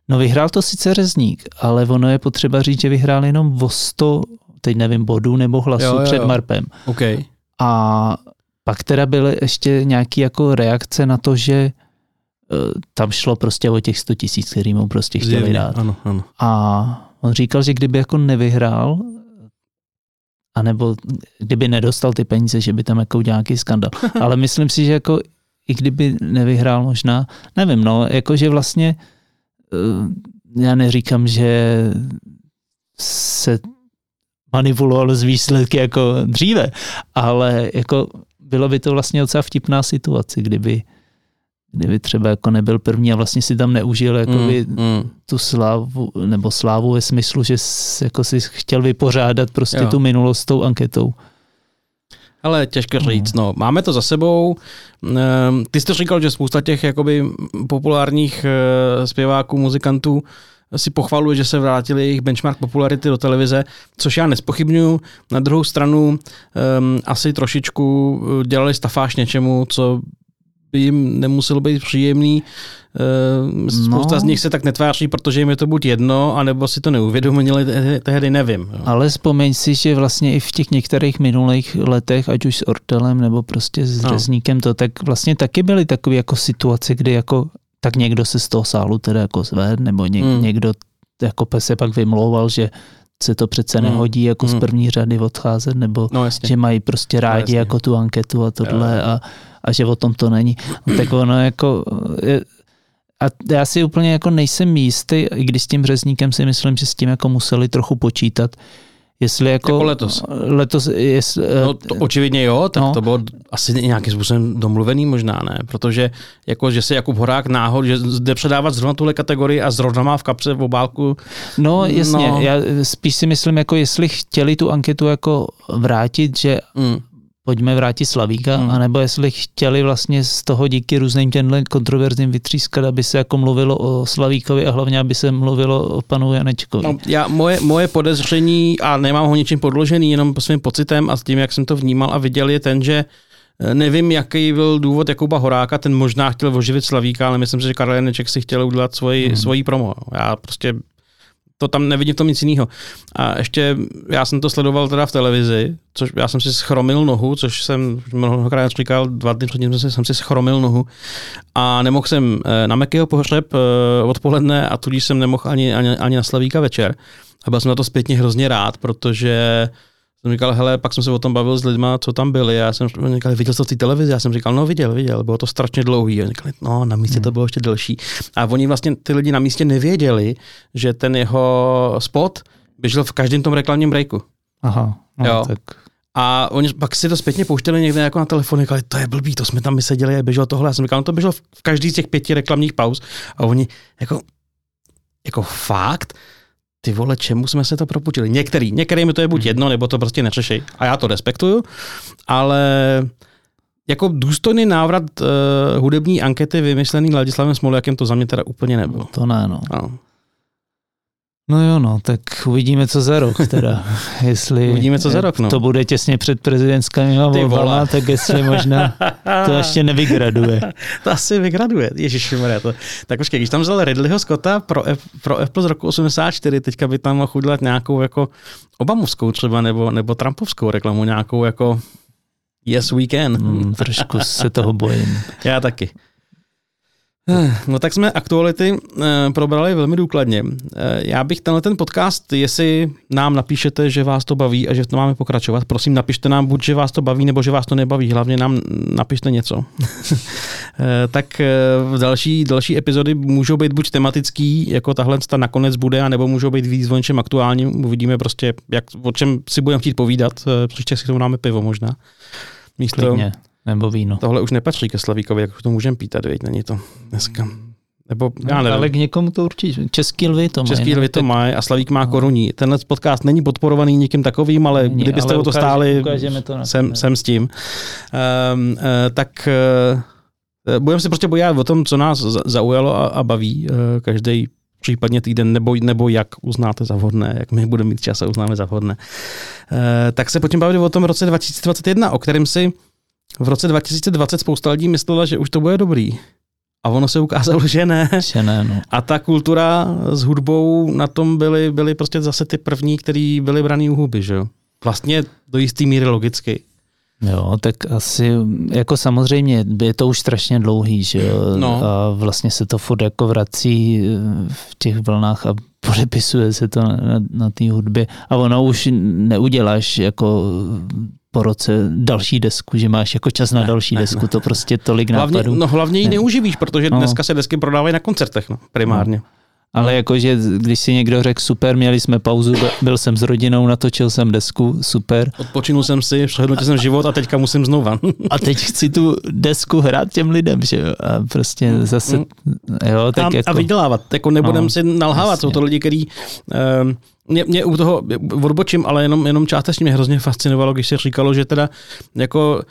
no vyhrál to sice Rezník, ale ono je potřeba říct, že vyhrál jenom o 100, teď nevím, bodů nebo hlasů jo, jo, před Marpem. Okay. A pak teda byly ještě nějaké jako reakce na to, že uh, tam šlo prostě o těch 100 tisíc, který mu prostě chtěli Zjevně, dát. Ano, ano. A on říkal, že kdyby jako nevyhrál, anebo kdyby nedostal ty peníze, že by tam jako udělal nějaký skandal. Ale myslím si, že jako i kdyby nevyhrál možná, nevím, no, jakože vlastně eh, já neříkám, že se manipuloval z výsledky jako dříve, ale jako bylo by to vlastně docela vtipná situace, kdyby kdyby třeba jako nebyl první a vlastně si tam neužil jakoby mm, mm. tu slávu, nebo slávu ve smyslu, že jsi, jako si chtěl vypořádat prostě jo. tu minulost s tou anketou. Ale těžko mm. říct, no. Máme to za sebou. Ehm, ty jsi říkal, že spousta těch jakoby populárních eh, zpěváků, muzikantů si pochvaluje, že se vrátili jejich benchmark popularity do televize, což já nespochybnuju. Na druhou stranu um, asi trošičku eh, dělali stafáž něčemu, co by jim nemuselo být příjemný. Eh, spousta no. z nich se tak netváří, protože jim je to buď jedno, anebo si to neuvědomili, tehdy nevím. Jo. Ale vzpomeň si, že vlastně i v těch některých minulých letech, ať už s Ortelem nebo prostě s no. Řezníkem, to tak vlastně taky byly takové jako situace, kdy jako tak někdo se z toho sálu teda jako zved, nebo něk, hmm. někdo jako se pak vymlouval, že se to přece hmm. nehodí jako z první řady odcházet, nebo no, že mají prostě rádi no, jako tu anketu a tohle jo. a a že o tom to není. No, tak ono jako... Je, a já si úplně jako nejsem jistý, i když s tím řezníkem si myslím, že s tím jako museli trochu počítat, Jestli jako, jako letos. letos jestli, no to očividně jo, tak no. to bylo asi nějakým způsobem domluvený možná, ne? Protože jako, že se Jakub Horák náhod, že jde předávat zrovna tuhle kategorii a zrovna má v kapse v obálku. No jasně, no. já spíš si myslím, jako jestli chtěli tu anketu jako vrátit, že mm pojďme vrátit Slavíka, hmm. anebo jestli chtěli vlastně z toho díky různým těmhle kontroverzním vytřískat, aby se jako mluvilo o Slavíkovi a hlavně, aby se mluvilo o panu Janečkovi. No, já, moje, moje podezření, a nemám ho ničím podložený, jenom po svým pocitem a s tím, jak jsem to vnímal a viděl, je ten, že eh, Nevím, jaký byl důvod Jakuba Horáka, ten možná chtěl oživit Slavíka, ale myslím si, že Karel Janeček si chtěl udělat svoji, hmm. svoji promo. Já prostě to tam nevidím v tom nic jiného. A ještě já jsem to sledoval teda v televizi, což já jsem si schromil nohu, což jsem mnohokrát říkal, dva dny předtím jsem si schromil nohu a nemohl jsem eh, na Mekyho pohřeb eh, odpoledne a tudíž jsem nemohl ani, ani, ani na Slavíka večer. A byl jsem na to zpětně hrozně rád, protože jsem říkal, hele, pak jsem se o tom bavil s lidmi, co tam byli. Já jsem říkal, viděl jsi to v té televizi? Já jsem říkal, no viděl, viděl, bylo to strašně dlouhý. A říkali, no na místě hmm. to bylo ještě delší. A oni vlastně, ty lidi na místě nevěděli, že ten jeho spot běžel v každém tom reklamním breaku. Aha, no, jo. tak A oni pak si to zpětně pouštěli někde jako na telefonu, říkali, to je blbý, to jsme tam my seděli a běželo tohle. Já jsem říkal, no to běželo v každý z těch pěti reklamních pauz. A oni jako, jako fakt, ty vole, čemu jsme se to proputili? Některý, některým to je buď jedno, nebo to prostě neřešej. A já to respektuju, ale jako důstojný návrat uh, hudební ankety vymyslený Ladislavem Smoljakem to za mě teda úplně nebylo. To ne, no. no. No jo, no, tak uvidíme, co za rok teda. Jestli uvidíme, co za rok, no. to bude těsně před prezidentskými volbama, tak jestli možná to ještě nevygraduje. to asi vygraduje, ježišmarja. To. Tak počkej, když tam vzal Ridleyho Scotta pro, F, pro Apple z roku 84, teďka by tam mohl udělat nějakou jako Obamovskou třeba, nebo, nebo Trumpovskou reklamu, nějakou jako Yes, we can. Mm, trošku se toho bojím. Já taky. No tak jsme aktuality eh, probrali velmi důkladně. Eh, já bych tenhle ten podcast, jestli nám napíšete, že vás to baví a že to máme pokračovat, prosím napište nám buď, že vás to baví, nebo že vás to nebaví. Hlavně nám napište něco. Eh, tak v další, další epizody můžou být buď tematický, jako tahle ta nakonec bude, nebo můžou být víc o něčem aktuálním. Uvidíme prostě, jak, o čem si budeme chtít povídat. Příště si k tomu dáme pivo možná. Místo, Klidně. Nebo víno. Tohle už nepatří ke Slavíkovi, jak to můžeme pítat, veď, není to dneska. Nebo, já nevím. Ale k někomu to určitě. Český lvy to mají. Český lvy to mají a Slavík má no. koruní. Tenhle podcast není podporovaný nikým takovým, ale není, kdybyste ale o to stáli, to jsem, jsem s tím. Um, uh, tak uh, budeme se prostě bojovat o tom, co nás zaujalo a, a baví uh, každý případně týden, nebo, nebo jak uznáte za vhodné, jak my budeme mít čas a uznáme za vhodné. Uh, tak se pojďme bavit o tom roce 2021, o kterém si v roce 2020 spousta lidí myslela, že už to bude dobrý. A ono se ukázalo, že ne. Že ne no. A ta kultura s hudbou na tom byly, byly prostě zase ty první, který byly braný u huby, že jo. Vlastně do jistý míry logicky. Jo, tak asi, jako samozřejmě, je to už strašně dlouhý, že jo, no. a vlastně se to furt jako vrací eh, v těch vlnách a podepisuje se to na, na té hudbě a ono už neuděláš jako po roce další desku, že máš jako čas na další ne, desku, ne. to prostě tolik hlavně, nápadů. No hlavně ji neuživíš, protože no. dneska se desky prodávají na koncertech, no, primárně. No. Ale jakože, když si někdo řekl super, měli jsme pauzu, byl jsem s rodinou, natočil jsem desku, super. Odpočinul jsem si, přehodnotil jsem život a teďka musím znova. a teď chci tu desku hrát těm lidem, že jo? A prostě zase, jo, tak a, jako... A vydělávat, jako nebudem no, si nalhávat, jsou to lidi, kteří um, mě, mě u toho odbočím, ale jenom, jenom částečně mě hrozně fascinovalo, když se říkalo, že teda jako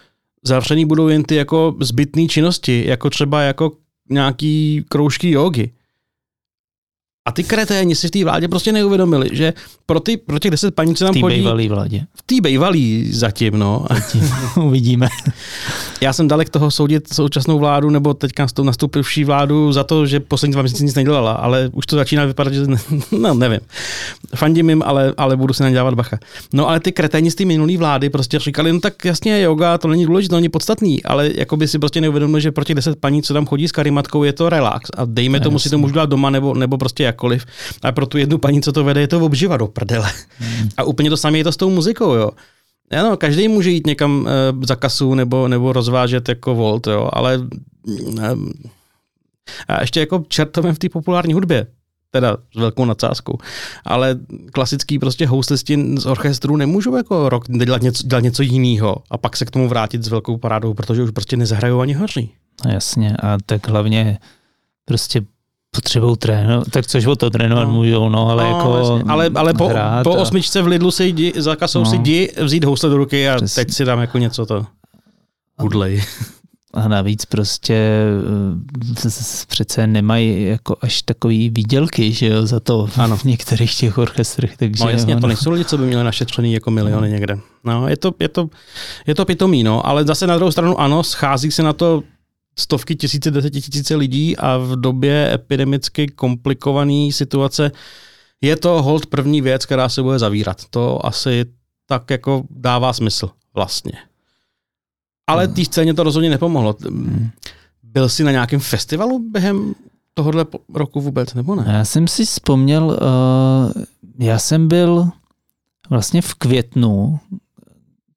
zavřený budou jen ty jako zbytné činnosti, jako třeba jako nějaký kroužky jogy. A ty kreténi si v té vládě prostě neuvědomili, že pro, ty, pro těch deset paní, co tam chodí... V té vládě. V té bývalý zatím, no. Zatím. Uvidíme. Já jsem dalek toho soudit současnou vládu, nebo teďka nastoupivší vládu za to, že poslední dva měsíce nic nedělala, ale už to začíná vypadat, že... No, nevím. Fandím jim, ale, ale budu si nadělávat bacha. No, ale ty kreténi z té minulé vlády prostě říkali, no tak jasně, yoga, to není důležité, to není podstatný, ale jako by si prostě neuvědomili, že pro těch deset paní, co tam chodí s karimatkou, je to relax a dejme tomu, si to můžu dělat doma, nebo, nebo prostě jakkoliv. A pro tu jednu paní, co to vede, je to obživa do prdele. Hmm. A úplně to samé je to s tou muzikou, jo. Ano, každý může jít někam e, za kasu nebo, nebo rozvážet jako volt, jo, ale e, a ještě jako čertovem v té populární hudbě, teda s velkou nadsázkou, ale klasický prostě houslisti z orchestru nemůžou jako rok dělat něco, dělat něco jiného a pak se k tomu vrátit s velkou parádou, protože už prostě nezahrajou ani hoří. No jasně a tak hlavně prostě potřebují trénovat, tak což o to trénovat no. můžou, no, ale no, jako vlastně. Ale, ale po, po osmičce v Lidlu si jdi, za kasou no. si jdi vzít housle do ruky a Přesně. teď si dám jako něco to hudlej. A navíc prostě eh, přece nemají jako až takový výdělky, že jo, za to ano. v některých těch orchestrech. Takže no jasně, ono... to nejsou lidi, co by měli našetřený jako miliony no. někde. No, je to, je to, je to pitomý, no, ale zase na druhou stranu ano, schází se na to stovky tisíce, desetitisíce lidí a v době epidemicky komplikované situace je to hold první věc, která se bude zavírat. To asi tak jako dává smysl vlastně. Ale hmm. té scéně to rozhodně nepomohlo. Hmm. Byl jsi na nějakém festivalu během tohohle roku vůbec, nebo ne? Já jsem si vzpomněl, uh, já jsem byl vlastně v květnu,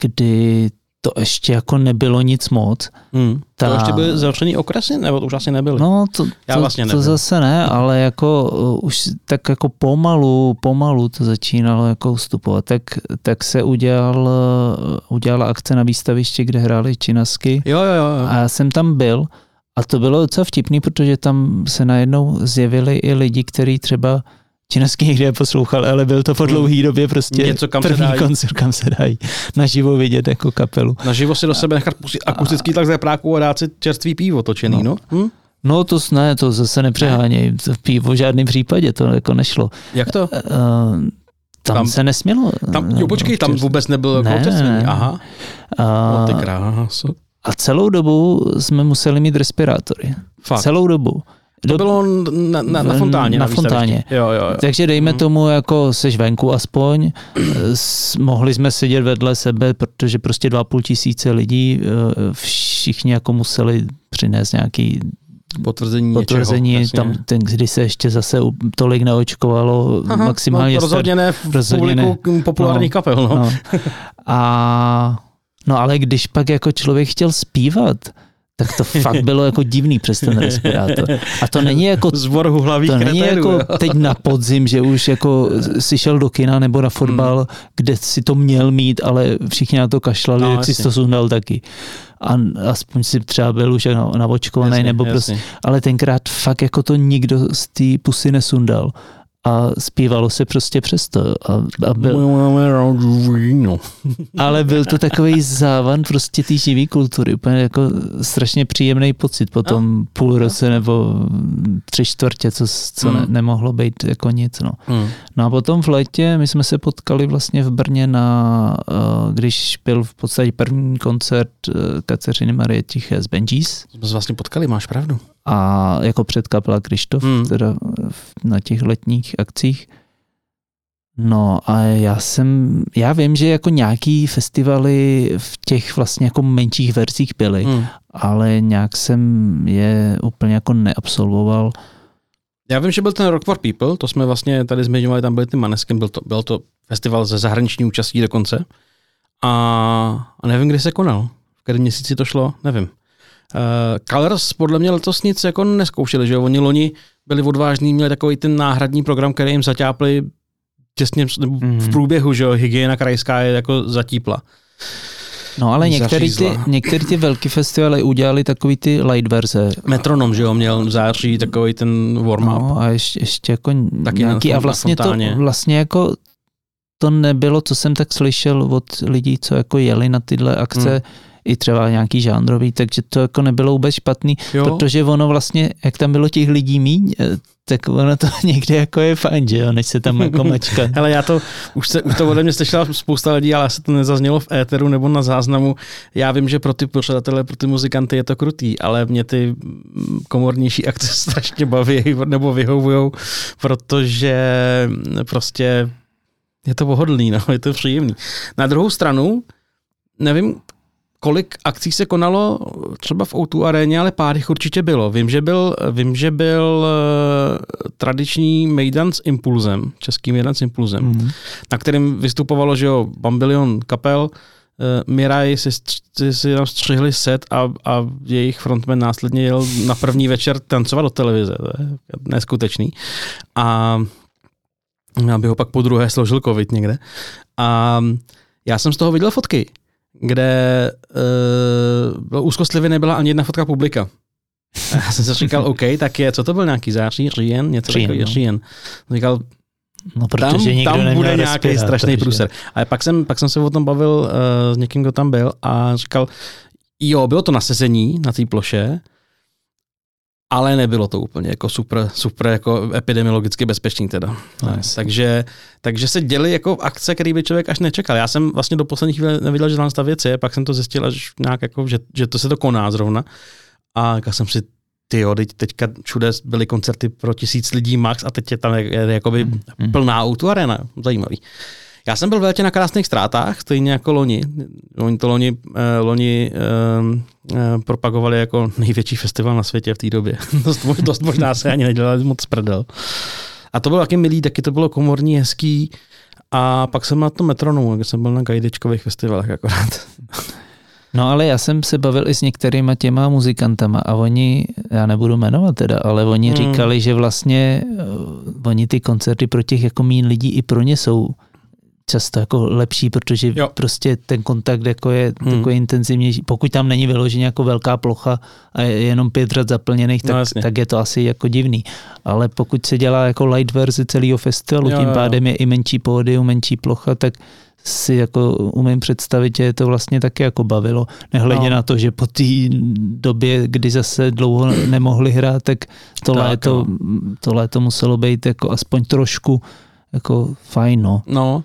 kdy to ještě jako nebylo nic moc. Hmm. Ta... To ještě byly zavřený okresy, nebo to už asi nebyly? No, to, Já to, vlastně to zase ne, ale jako uh, už tak jako pomalu, pomalu to začínalo jako ustupovat. Tak, tak se udělal, uh, udělala akce na výstavišti, kde hráli činasky. Jo, jo, jo. A já jsem tam byl a to bylo docela vtipný, protože tam se najednou zjevili i lidi, kteří třeba Činasky nikdy neposlouchal, ale byl to po hmm. dlouhý době prostě Něco, kam první se dají. koncert, kam se dají naživo vidět jako kapelu. Naživo si do sebe nechat pustit akustický tak práku a dát si čerstvý pivo točený, no? no? Hm? No to ne, to zase nepřeháněj. V pivo v žádném případě to jako nešlo. Jak to? Uh, tam, tam se nesmělo. Tam, jo, počkej, tam vůbec nebylo jako ne, Aha. No, ty krásu. A celou dobu jsme museli mít respirátory. Fakt. Celou dobu. To bylo na, na, na fontáně. Na, na fontáně. Jo, jo, jo. Takže dejme hmm. tomu, jako seš venku aspoň, s, mohli jsme sedět vedle sebe, protože prostě dva půl tisíce lidí, eh, všichni jako museli přinést nějaký potvrzení, potvrzení něčeho, tam ten, kdy se ještě zase tolik neočkovalo, Aha, maximálně no, rozhodně ne v rozhodně ne. populárních no, kapel. No. No. A, no ale když pak jako člověk chtěl zpívat, tak to fakt bylo jako divný přes ten respirátor. A to není jako... Zbor hlavých To není jako jo. teď na podzim, že už jako si šel do kina nebo na fotbal, hmm. kde si to měl mít, ale všichni na to kašlali, no, jak si to sundal taky. A aspoň si třeba byl už navočkovaný, nebo prostě, ale tenkrát fakt jako to nikdo z té pusy nesundal a zpívalo se prostě přesto. A, a byl, ale byl to takový závan prostě té živý kultury, úplně jako strašně příjemný pocit po tom no. půl roce nebo tři čtvrtě, co, co mm. ne, nemohlo být jako nic. No. Mm. no a potom v létě my jsme se potkali vlastně v Brně na, uh, když byl v podstatě první koncert uh, Kateřiny Marie Tiché z Benjis. Jsme se vlastně potkali, máš pravdu a jako předkapela Krištof, hmm. teda na těch letních akcích. No a já jsem, já vím, že jako nějaký festivaly v těch vlastně jako menších verzích byly, hmm. ale nějak jsem je úplně jako neabsolvoval. Já vím, že byl ten Rock for People, to jsme vlastně tady zmiňovali, tam byly ty Maneskin, byl to, byl to festival ze zahraniční účastí dokonce. A, a nevím, kdy se konal. V kterém měsíci to šlo, nevím. Uh, Colors podle mě letos nic jako neskoušeli, že jo? Oni loni byli odvážní, měli takový ten náhradní program, který jim zatápli těsně mm-hmm. v průběhu, že jo? Hygiena krajská je jako zatípla. No ale některé ty, některý ty velký festivaly udělali takový ty light verze. Metronom, že jo, měl v září takový ten warm-up. No a ještě, ještě jako Taky nějaký, a vlastně to vlastně jako to nebylo, co jsem tak slyšel od lidí, co jako jeli na tyhle akce, hmm i třeba nějaký žánrový, takže to jako nebylo vůbec špatný, jo. protože ono vlastně, jak tam bylo těch lidí míň, eh, tak ono to někde jako je fajn, že jo, než se tam jako mačka. Ale já to, už, se, už to ode mě slyšela spousta lidí, ale se to nezaznělo v éteru nebo na záznamu. Já vím, že pro ty pořadatele, pro ty muzikanty je to krutý, ale mě ty komornější akce strašně baví nebo vyhovují, protože prostě je to pohodlný, no, je to příjemný. Na druhou stranu, nevím, kolik akcí se konalo třeba v O2 aréně, ale pár jich určitě bylo. Vím, že byl, vím, že byl uh, tradiční Mejdan s Impulzem, český Mejdan s Impulzem, mm. na kterým vystupovalo, že jo, Bambilion kapel, uh, Miraj si, si, si tam střihli set a, a jejich frontman následně jel na první večer tancovat do televize. To je neskutečný. A aby ho pak po druhé složil covid někde. A já jsem z toho viděl fotky kde uh, bylo úzkostlivě nebyla ani jedna fotka publika. A já jsem si říkal, OK, tak je, co to byl nějaký září, říjen, něco říjen, takového, no. říjen. Říkal, No, protože tam, tam bude nějaký strašný průser. Ale pak jsem, pak jsem se o tom bavil uh, s někým, kdo tam byl a říkal, jo, bylo to nasezení na té ploše, ale nebylo to úplně jako super, super jako epidemiologicky bezpečný teda. No, takže, takže se děly jako akce, které by člověk až nečekal. Já jsem vlastně do poslední chvíle neviděl, že tam ta věc je, pak jsem to zjistil až nějak jako, že, že to se to koná zrovna. A říkal jsem si, ty jo, teď, teďka všude byly koncerty pro tisíc lidí max a teď je tam jakoby mm, plná auto arena. Zajímavý. Já jsem byl v létě na krásných ztrátách, stejně jako loni. Oni to loni, eh, loni eh, eh, propagovali jako největší festival na světě v té době. dost, dost možná se ani nedělali moc prdel. A to bylo taky milý, taky to bylo komorní, hezký. A pak jsem na to metronomu, jak jsem byl na gajdečkových festivalech akorát. No ale já jsem se bavil i s některýma těma muzikantama a oni, já nebudu jmenovat teda, ale oni hmm. říkali, že vlastně uh, oni ty koncerty pro těch jako mín lidí i pro ně jsou často jako lepší, protože jo. prostě ten kontakt jako je hmm. takový intenzivnější. Pokud tam není vyloženě jako velká plocha a je jenom pět řad zaplněných, tak, no, tak je to asi jako divný. Ale pokud se dělá jako light verzi celého festivalu, jo, tím jo, pádem je i menší pódium, menší plocha, tak si jako umím představit, že je to vlastně taky jako bavilo. Nehledě no. na to, že po té době, kdy zase dlouho nemohli hrát, tak to, tak, léto, no. to léto muselo být jako aspoň trošku jako fajn, no. No,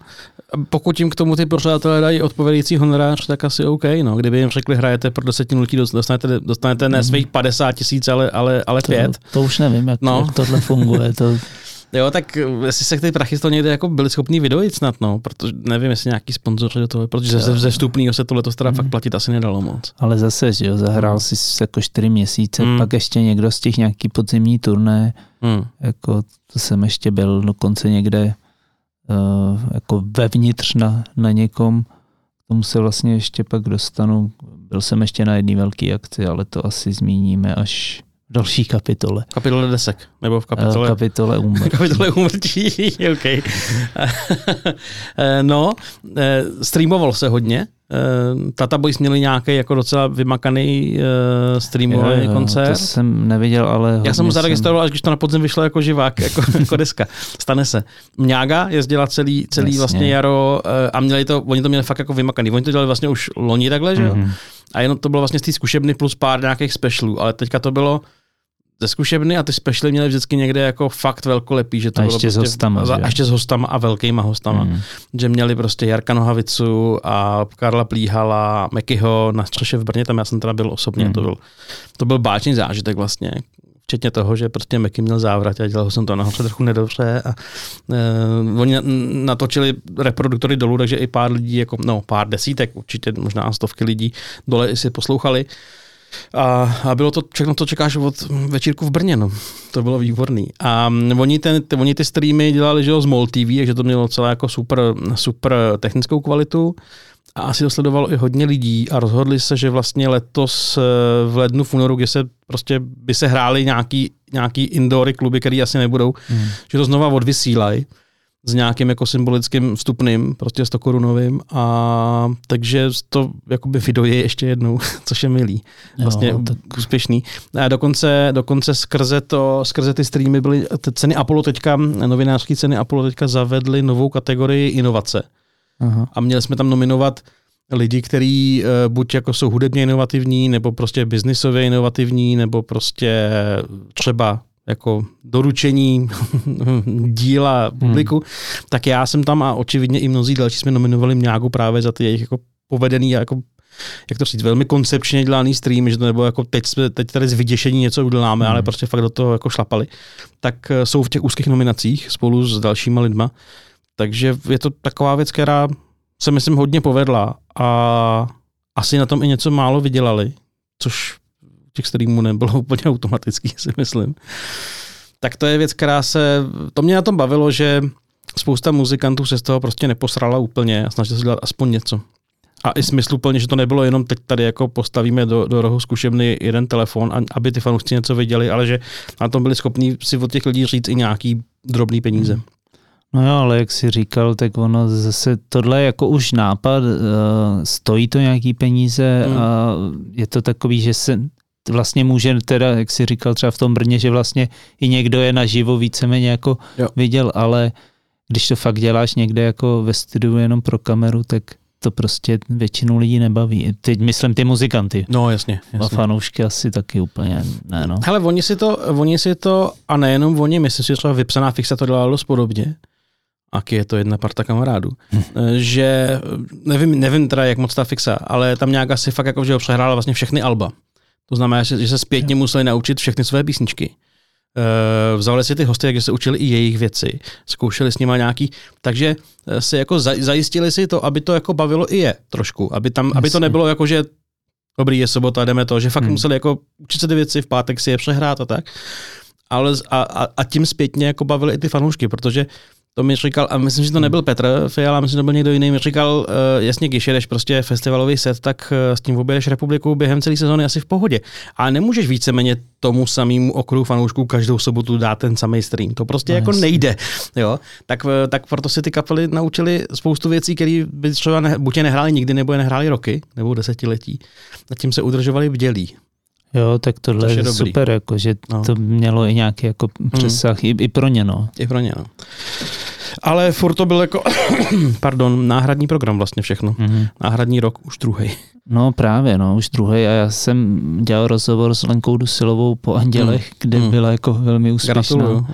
pokud jim k tomu ty pořadatelé dají odpovědící honorář, tak asi OK. No. Kdyby jim řekli, hrajete pro 10 minut, dostanete, dostanete ne svých 50 tisíc, ale, ale, ale to, pět. To už nevím, jak, no. jak tohle funguje. To... Jo, tak jestli se ty prachy to někde jako byli schopní vydojit snad, no, protože nevím, jestli nějaký sponzoři do toho, protože ze, ze vstupního se tohle to teda mm. fakt platit asi nedalo moc. Ale zase, že jo, zahrál si jako čtyři měsíce, mm. pak ještě někdo z těch nějaký podzimní turné, mm. jako to jsem ještě byl dokonce někde uh, jako vevnitř na, na někom, tomu se vlastně ještě pak dostanu. Byl jsem ještě na jedné velké akci, ale to asi zmíníme až další kapitole. Kapitole desek, nebo v kapitole... Kapitole úmrtí. kapitole úmrtí, OK. Eh, no, eh, streamoval se hodně. Eh, Tata Boys měli nějaký jako docela vymakaný streamovaný jo, jo, koncert. To jsem neviděl, ale... Já jsem ho zaregistroval, jsem... až když to na podzim vyšlo jako živák, jako, jako deska. Stane se. Mňága jezdila celý, celý Jasně. vlastně jaro a měli to, oni to měli fakt jako vymakaný. Oni to dělali vlastně už loni takhle, že jo? Mm-hmm. A jenom to bylo vlastně z té zkušebny plus pár nějakých specialů, ale teďka to bylo ze zkušebny a ty specialy měly vždycky někde jako fakt velkolepý, že to a bylo ještě prostě, s hostama. A, a ještě s hostama a velkýma hostama. Mm. Že měli prostě Jarka Nohavicu a Karla Plíhala, Mekyho na střeše v Brně, tam já jsem teda byl osobně, mm. to byl, to byl báčný zážitek vlastně. Včetně toho, že prostě Meky měl závrat a dělal jsem to nahoře trochu nedobře a uh, oni natočili reproduktory dolů, takže i pár lidí, jako, no pár desítek, určitě možná stovky lidí dole si poslouchali. A, a bylo to všechno, co čekáš od večírku v Brně, no. To bylo výborný. A oni, ten, oni ty streamy dělali, že jo, z MOL TV, takže to mělo celé jako super, super technickou kvalitu. A asi to sledovalo i hodně lidí a rozhodli se, že vlastně letos eh, v lednu, v únoru, kde se prostě by se hrály nějaký, nějaký indory kluby, které asi nebudou, hmm. že to znova odvysílají s nějakým jako symbolickým vstupným, prostě 100 korunovým a takže to jakoby vydoje ještě jednou, což je milý, vlastně jo, tak... úspěšný. A dokonce, dokonce skrze, to, skrze ty streamy byly, ty ceny Apollo teďka, novinářské ceny Apollo teďka zavedly novou kategorii inovace. Aha. A měli jsme tam nominovat lidi, kteří uh, buď jako jsou hudebně inovativní, nebo prostě biznisově inovativní, nebo prostě třeba jako doručení díla publiku, hmm. tak já jsem tam a očividně i mnozí další jsme nominovali Mňágu právě za ty jejich jako povedený a jako jak to říct, velmi koncepčně dělaný stream, že to nebylo jako teď, jsme, teď tady z vyděšení něco uděláme, hmm. ale prostě fakt do toho jako šlapali, tak eh, jsou v těch úzkých nominacích spolu s dalšíma lidma. Takže je to taková věc, která se myslím hodně povedla a asi na tom i něco málo vydělali, což těch streamů nebylo úplně automatický, si myslím. Tak to je věc, která se, to mě na tom bavilo, že spousta muzikantů se z toho prostě neposrala úplně a snažila se dělat aspoň něco. A i smysluplně, že to nebylo jenom teď tady jako postavíme do, do rohu zkušebny jeden telefon, aby ty fanoušci něco viděli, ale že na tom byli schopni si od těch lidí říct i nějaký drobný peníze. Hmm. No jo, ale jak jsi říkal, tak ono zase tohle je jako už nápad, uh, stojí to nějaký peníze hmm. a je to takový, že se vlastně může teda, jak jsi říkal třeba v tom Brně, že vlastně i někdo je naživo víceméně jako jo. viděl, ale když to fakt děláš někde jako ve studiu jenom pro kameru, tak to prostě většinu lidí nebaví. Teď myslím ty muzikanty. No jasně. jasně. A fanoušky asi taky úplně ne, no. Hele, oni si to, oni si to, a nejenom oni, myslím si, že třeba vypsaná fixa to dělala dost podobně. Aky je to jedna parta kamarádů. Hm. že nevím, nevím teda, jak moc ta fixa, ale tam nějak asi fakt jako, že ho přehrála vlastně všechny alba. To znamená, že, se zpětně museli naučit všechny své písničky. Uh, vzali si ty hosty, jak se učili i jejich věci, zkoušeli s nimi nějaký, takže eh, si jako zajistili si to, aby to jako bavilo i je trošku, aby tam, Jasně. aby to nebylo jako, že dobrý, je sobota, jdeme to, že fakt hmm. museli jako učit se ty věci, v pátek si je přehrát a tak. Ale a, a, a tím zpětně jako bavili i ty fanoušky, protože to mi říkal, a myslím, že to nebyl Petr Fiala, myslím, že to byl někdo jiný, mi říkal, uh, jasně, když jedeš prostě festivalový set, tak uh, s tím objedeš republiku během celé sezóny asi v pohodě. Ale nemůžeš víceméně tomu samému okruhu fanoušků každou sobotu dát ten samý stream. To prostě no, jako jasně. nejde. Jo? Tak, uh, tak proto si ty kapely naučili spoustu věcí, které by třeba ne, buď je nehráli nikdy, nebo je nehráli roky, nebo desetiletí. A tím se udržovali bdělí. Jo, tak tohle je, je super, jako, že no. to mělo i nějaký jako hmm. přesah hmm. i, i pro ně. No. I pro ně, no. Ale furt to byl jako, pardon, náhradní program vlastně všechno. Mm-hmm. Náhradní rok, už druhý. No právě, no, už druhý. A já jsem dělal rozhovor s Lenkou Dusilovou po Andělech, mm. kde mm. byla jako velmi úspěšná. Gratuluju.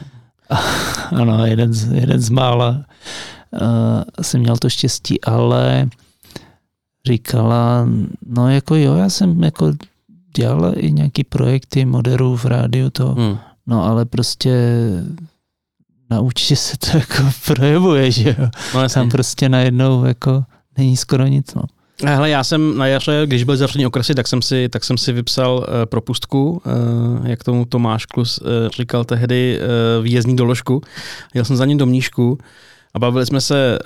ano, jeden z, jeden z mála uh, jsem měl to štěstí, ale říkala, no jako jo, já jsem jako dělala i nějaký projekty, moderů v rádiu to, mm. no ale prostě naučí se to jako projevuje, že jo. No, Tam prostě najednou jako není skoro nic, no. Hele, já jsem na jaře, když byl zavřený okresy, tak jsem si, tak jsem si vypsal uh, propustku, uh, jak tomu Tomáš Klus uh, říkal tehdy, uh, výjezdní doložku. Jel jsem za ním do Mníšku a bavili jsme se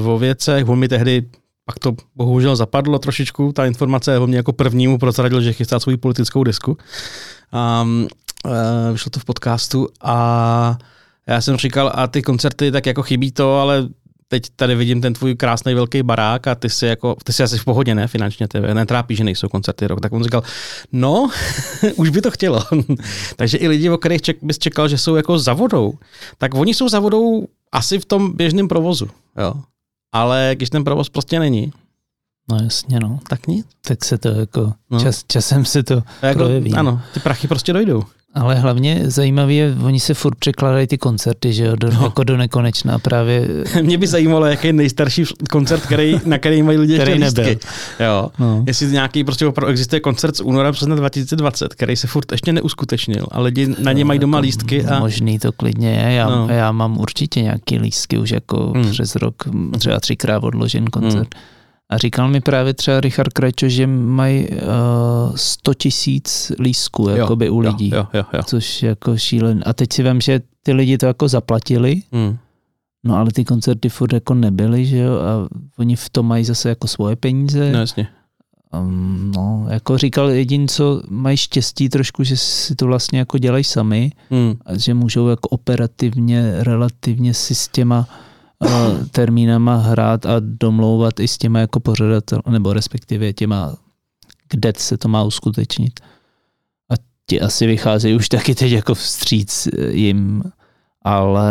uh, o věcech, on mi tehdy pak to bohužel zapadlo trošičku, ta informace o mě jako prvnímu prozradil, že chystá svou politickou disku. Um, uh, vyšlo to v podcastu a já jsem říkal, a ty koncerty, tak jako chybí to, ale teď tady vidím ten tvůj krásný velký barák a ty si jako, ty si asi v pohodě, ne, finančně, tebe netrápí, že nejsou koncerty rok. Tak on říkal, no, už by to chtělo. Takže i lidi, o kterých ček, bys čekal, že jsou jako za vodou, tak oni jsou za vodou asi v tom běžném provozu, jo. Ale když ten provoz prostě není, No jasně, no. Tak nic. Tak se to jako, no. čas, časem se to jako, projeví. Ano, ty prachy prostě dojdou. Ale hlavně zajímavé je, oni se furt překládají ty koncerty, že jo, do, no. jako do nekonečna právě. Mě by zajímalo, jaký je nejstarší koncert, který, na který mají lidi který ještě nebyl. Jo. No. Jestli nějaký prostě opravdu existuje koncert z února přes 2020, který se furt ještě neuskutečnil, ale lidi na ně mají doma jako lístky. A... Možný to klidně je, já, no. já mám určitě nějaký lístky už jako hmm. přes rok, třeba třikrát odložen koncert. Hmm a říkal mi právě třeba Richard Krajčo, že mají uh, 100 tisíc lísků jakoby u lidí, jo, jo, jo. což je jako šílen. A teď si vím, že ty lidi to jako zaplatili, hmm. no ale ty koncerty furt jako nebyly, že jo, a oni v tom mají zase jako svoje peníze. No jasně. Um, no, jako říkal jedin, co mají štěstí trošku, že si to vlastně jako dělají sami hmm. a že můžou jako operativně, relativně si s těma termínama hrát a domlouvat i s těma jako pořadatel, nebo respektive těma, kde se to má uskutečnit. A ti asi vycházejí už taky teď jako vstříc jim, ale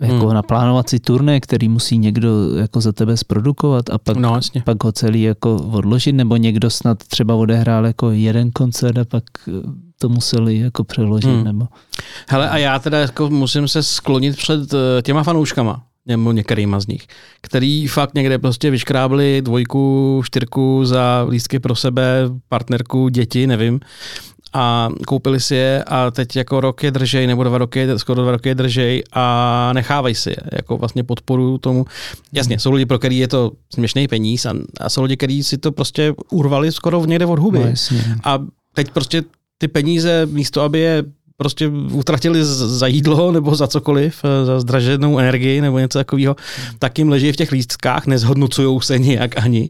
jako hmm. naplánovat si turné, který musí někdo jako za tebe zprodukovat a pak, no, pak ho celý jako odložit, nebo někdo snad třeba odehrál jako jeden koncert a pak to museli jako přeložit. Hmm. Nebo... Hele, a já teda jako musím se sklonit před eh, těma fanouškama nebo některýma z nich, který fakt někde prostě vyškrábli dvojku, čtyřku za lístky pro sebe, partnerku, děti, nevím, a koupili si je a teď jako rok je držej, nebo dva roky, skoro dva roky je držej a nechávají si je, jako vlastně podporu tomu. Jasně, jsou lidi, pro který je to směšný peníz a, a jsou lidi, kteří si to prostě urvali skoro někde od huby. No, a teď prostě ty peníze, místo aby je prostě utratili za jídlo nebo za cokoliv, eh, za zdraženou energii nebo něco takového, tak jim leží v těch lístkách, nezhodnocují se nijak ani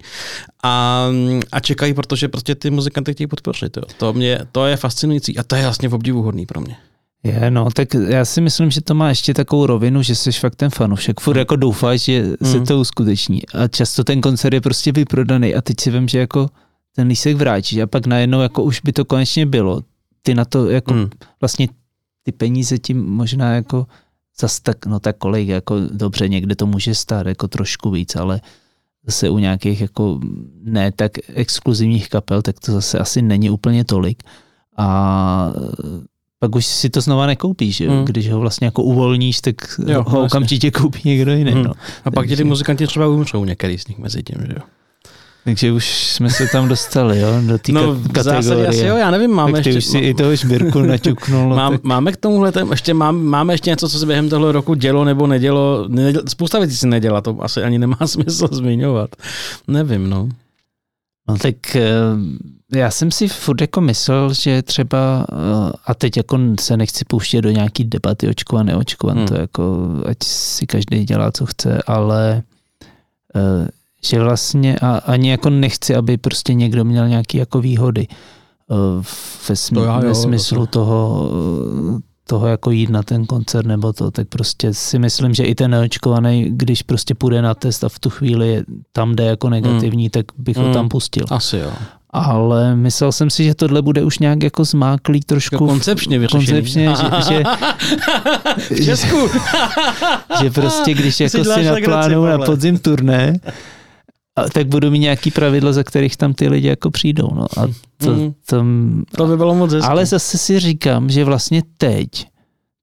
a, a čekají, protože prostě ty muzikanty chtějí podpořit. Jo. To, mě, to je fascinující a to je vlastně obdivuhodný pro mě. Je, no, tak já si myslím, že to má ještě takovou rovinu, že jsi fakt ten fanoušek. Furt jako doufáš, že se mm. to uskuteční. A často ten koncert je prostě vyprodaný a teď si vím, že jako ten lísek vrátíš a pak najednou jako už by to konečně bylo ty na to jako hmm. vlastně ty peníze tím možná jako zas tak, no tak kolik, jako dobře, někde to může stát jako trošku víc, ale zase u nějakých jako ne tak exkluzivních kapel, tak to zase asi není úplně tolik. A pak už si to znova nekoupíš, hmm. když ho vlastně jako uvolníš, tak jo, ho okamžitě koupí někdo jiný. Hmm. No. A pak ti ty muzikanti třeba umřou některý z nich mezi tím, že jo? Takže už jsme se tam dostali, jo, do té no, kategorie. asi jo, já nevím, máme tak ještě... už si i toho šbírku naťuknul. No, Mám, tak... Máme k tomuhle, ještě mám, máme ještě něco, co se během tohle roku dělo nebo nedělo. nedělo spousta věcí se neděla, to asi ani nemá smysl zmiňovat. Nevím, no. No tak eh, já jsem si furt jako myslel, že třeba, eh, a teď jako se nechci pouštět do nějaký debaty očkovan, neočkovan, hmm. to jako, ať si každý dělá, co chce, ale eh, že vlastně a ani jako nechci, aby prostě někdo měl nějaké jako výhody ve, sm- to já, jo, ve smyslu to toho, toho jako jít na ten koncert nebo to, tak prostě si myslím, že i ten neočkovaný, když prostě půjde na test a v tu chvíli tam jde jako negativní, hmm. tak bych hmm. ho tam pustil. Asi jo. Ale myslel jsem si, že tohle bude už nějak jako zmáklý trošku. Jako koncepčně vyřešený. Koncepčně, že, že, v Česku. že prostě když jako si naplánují na podzim turné, a tak budu mít nějaký pravidla, za kterých tam ty lidi jako přijdou. No. A to, mm. to, to by bylo moc hezky. Ale zase si říkám, že vlastně teď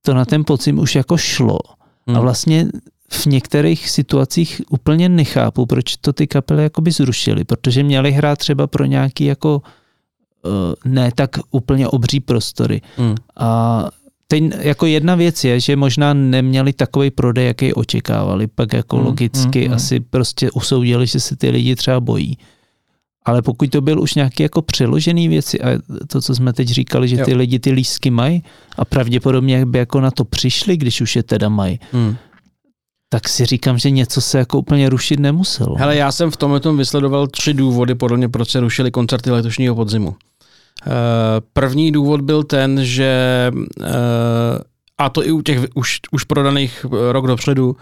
to na ten podzim už jako šlo. Mm. A vlastně v některých situacích úplně nechápu, proč to ty kapely jakoby zrušily, protože měly hrát třeba pro nějaký jako uh, ne tak úplně obří prostory. Mm. A Teď jako jedna věc je, že možná neměli takový prodej, jaký očekávali, pak jako mm, logicky mm, asi prostě usoudili, že se ty lidi třeba bojí. Ale pokud to byl už nějaký jako přeložený věci a to, co jsme teď říkali, že ty jo. lidi ty lístky mají a pravděpodobně by jako na to přišli, když už je teda mají, mm. tak si říkám, že něco se jako úplně rušit nemuselo. Hele, já jsem v tomhle tom vysledoval tři důvody, podle mě, proč se rušily koncerty letošního podzimu. Eh, první důvod byl ten, že eh, a to i u těch už, už prodaných eh, rok dopředu,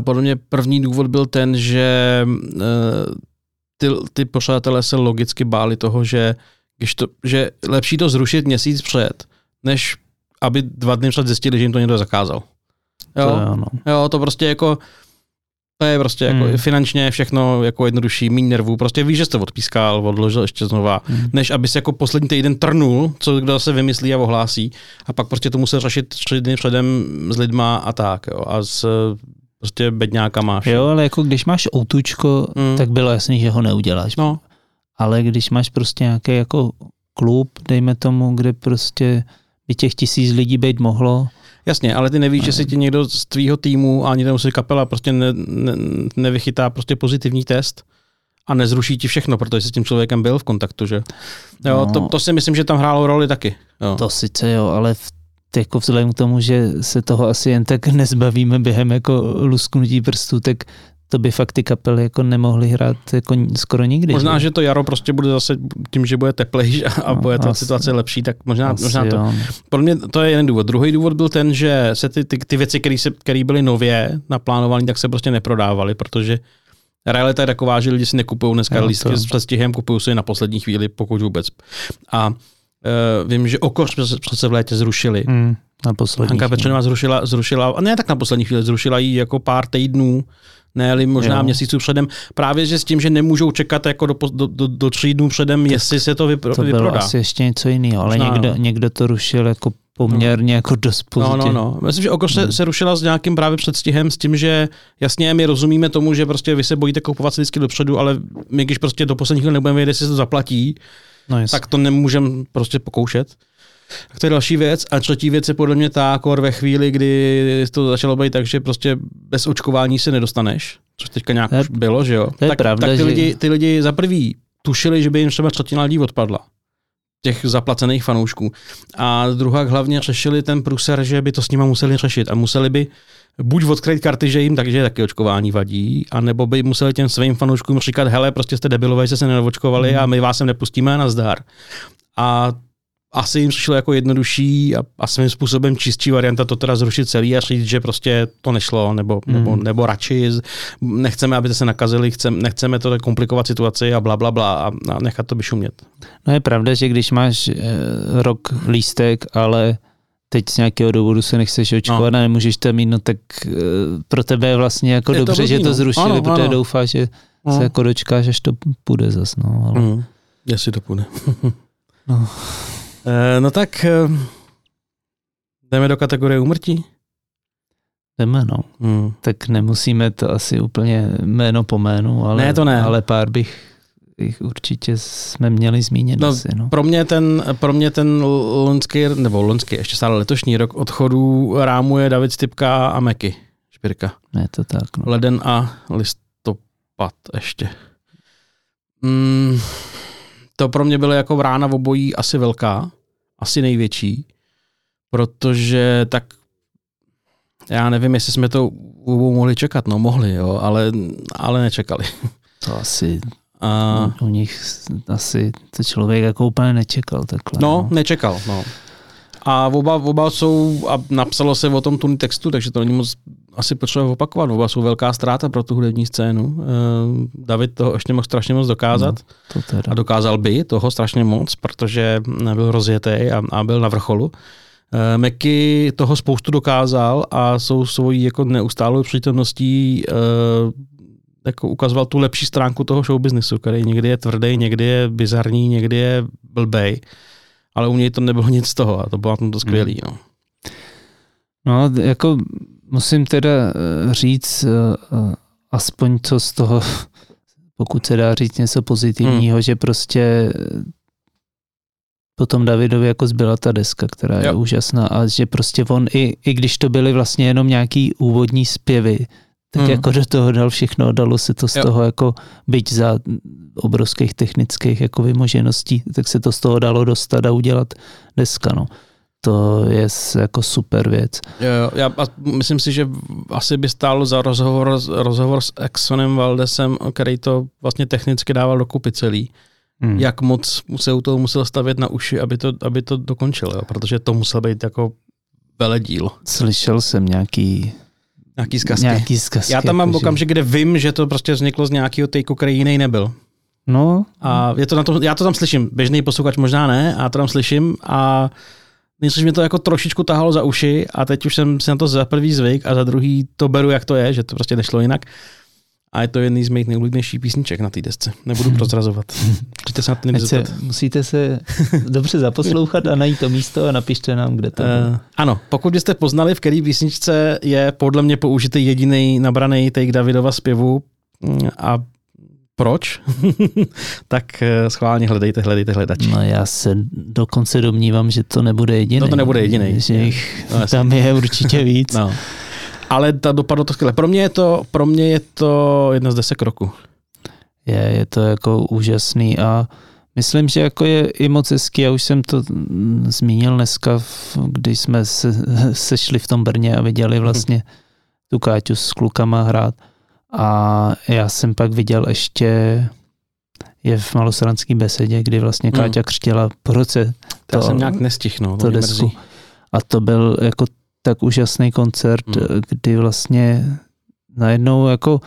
podle mě první důvod byl ten, že ty, ty pořadatelé se logicky báli toho, že, když to, že lepší to zrušit měsíc před, než aby dva dny před zjistili, že jim to někdo zakázal. Jo, to, ano. jo, to prostě jako je prostě jako hmm. finančně všechno jako jednodušší, méně nervů. Prostě víš, že jste odpískal, odložil ještě znova, hmm. než aby se jako poslední týden trnul, co kdo se vymyslí a ohlásí. A pak prostě to musel řešit tři dny předem s lidma a tak. Jo. A s prostě bedňákama. Jo, ale jako když máš outučko, hmm. tak bylo jasný, že ho neuděláš. No. Ale když máš prostě nějaký jako klub, dejme tomu, kde prostě by těch tisíc lidí být mohlo, Jasně, ale ty nevíš, že si ti někdo z tvýho týmu a ani tam si kapela prostě ne, ne, nevychytá prostě pozitivní test a nezruší ti všechno, protože jsi s tím člověkem byl v kontaktu, že? Jo, no, to, to si myslím, že tam hrálo roli taky. Jo. To sice jo, ale v, jako vzhledem k tomu, že se toho asi jen tak nezbavíme během jako lusknutí prstů, tak to by fakt ty kapely jako nemohly hrát jako skoro nikdy. Možná, že, že to jaro prostě bude zase tím, že bude teplejší a no, bude ta asi, situace lepší, tak možná, možná to. Pro mě to je jeden důvod. Druhý důvod byl ten, že se ty, ty, ty věci, které byly nově naplánované, tak se prostě neprodávaly, protože realita je taková, že lidi si nekupují dneska no, lístky s přestihem, kupují si na poslední chvíli, pokud vůbec. A uh, vím, že Okoř přece v létě zrušili. Mm, na poslední Hanka Pečenová zrušila, zrušila, a ne tak na poslední chvíli, zrušila ji jako pár týdnů ne možná jo. měsíců předem, právě že s tím, že nemůžou čekat jako do, do, do, do tří dnů předem, tak jestli se to vypro, to vyprodá. To bylo asi ještě něco jiného, ale někdo, no. někdo to rušil jako poměrně no. jako dost pozitivně. No, no, no. Myslím, že Oko se, hmm. se rušila s nějakým právě předstihem, s tím, že jasně my rozumíme tomu, že prostě vy se bojíte kupovat si vždycky dopředu, ale my když prostě do posledních nebudeme vědět, jestli se to zaplatí, no, tak to nemůžeme prostě pokoušet. Tak to je další věc. A třetí věc je podle mě ta, kor ve chvíli, kdy to začalo být tak, že prostě bez očkování se nedostaneš, což teďka nějak to, už bylo, že jo? To je tak, pravda, tak ty, že... lidi, ty lidi za prvý tušili, že by jim třeba třetina lidí odpadla těch zaplacených fanoušků. A druhá hlavně řešili ten pruser, že by to s nima museli řešit a museli by buď odkryt karty, že jim takže taky očkování vadí, anebo by museli těm svým fanouškům říkat, hele, prostě jste debilové, jste se neočkovali mm. a my vás sem nepustíme na zdar. A asi jim přišlo jako jednodušší a, a svým způsobem čistší varianta to teda zrušit celý a říct, že prostě to nešlo, nebo, hmm. nebo, nebo radši nechceme, aby se nakazili, chcem, nechceme to komplikovat situaci a bla, bla, bla a, a nechat to vyšumět. No je pravda, že když máš e, rok lístek, ale teď z nějakého důvodu se nechceš očkovat no. a nemůžeš to mít, no tak e, pro tebe je vlastně jako je dobře, to že to no. zrušili, ano, protože ano. doufáš, že no. se jako dočkáš, až to půjde zas. No, ale... mm. Jestli to půjde. no. Eh, no tak eh, jdeme do kategorie umrtí? Jdeme, no. Hmm. Tak nemusíme to asi úplně jméno po jménu, ale, ne, to ne. ale pár bych jich určitě jsme měli zmínit no, asi, no. Pro mě ten, pro mě ten loňský, nebo loňský, ještě stále letošní rok odchodu rámuje David Stipka a Meky. Špirka. Ne, to tak. No. Leden a listopad ještě. Mm, to pro mě bylo jako rána v obojí asi velká, asi největší, protože tak já nevím, jestli jsme to mohli čekat, no mohli, jo, ale, ale nečekali. To asi a... U nich asi to člověk jako úplně nečekal takhle. No, no. nečekal, no. A oba, oba jsou, a napsalo se o tom tu textu, takže to není moc asi potřeba opakovat. Oba jsou velká ztráta pro tu hudební scénu. Eh, David toho ještě mohl strašně moc dokázat. No, to teda. A dokázal by toho strašně moc, protože byl rozjetý a, a byl na vrcholu. Eh, Meky toho spoustu dokázal a jsou svojí jako neustálou přítomností eh, jako ukazoval tu lepší stránku toho showbiznesu, který někdy je tvrdý, někdy je bizarní, někdy je blbej, ale u něj to nebylo nic z toho a to bylo na tom to skvělý. Hmm. No. no, jako musím teda eh, říct aspoň co z toho, pokud se dá říct něco pozitivního, hmm. že prostě potom Davidovi jako zbyla ta deska, která je jo. úžasná a že prostě on, i, i když to byly vlastně jenom nějaký úvodní zpěvy, tak hmm. jako do toho dal všechno, dalo se to z jo. toho jako, byť za obrovských technických jako vymožeností, tak se to z toho dalo dostat a udělat deska, no. To je jako super věc. Já myslím si, že asi by stálo za rozhovor, rozhovor s Exonem Valdesem, který to vlastně technicky dával dokupy celý hmm. jak moc se u toho musel stavět na uši, aby to, aby to dokončil, jo? protože to musel být jako veledíl. Slyšel jsem nějaký Nějaký zkazky. Nějaký zkazky Já tam mám jako, okamžik, kde vím, že to prostě vzniklo z nějakého tejku, který jiný nebyl. No. A je to na to, já to tam slyším, běžný posluchač možná ne, a to tam slyším a že mi to jako trošičku tahalo za uši a teď už jsem si na to za prvý zvyk a za druhý to beru, jak to je, že to prostě nešlo jinak. A je to jedný z mých nejoblíbenějších písniček na té desce. Nebudu prozrazovat. Přijďte se na to se, Musíte se dobře zaposlouchat a najít to místo a napište nám, kde to je. Uh, ano, pokud byste poznali, v které písničce je podle mě použitý jediný nabraný take Davidova zpěvu mm, a proč, tak eh, schválně hledejte, hledejte hledači. No já se dokonce domnívám, že to nebude jediný. No to nebude jediný. Že jich no, tam je určitě víc. No ale ta dopadlo to skvěle. Pro mě je to, pro mě je to jedna z desek roku. Je, je to jako úžasný a myslím, že jako je i moc hezký, já už jsem to zmínil dneska, když jsme se, sešli v tom Brně a viděli vlastně tu Káťu s klukama hrát a já jsem pak viděl ještě je v malosranské besedě, kdy vlastně hmm. Káťa křtěla po roce. To, to jsem nějak nestihnul. To desku. A to byl jako tak úžasný koncert, hmm. kdy vlastně najednou jako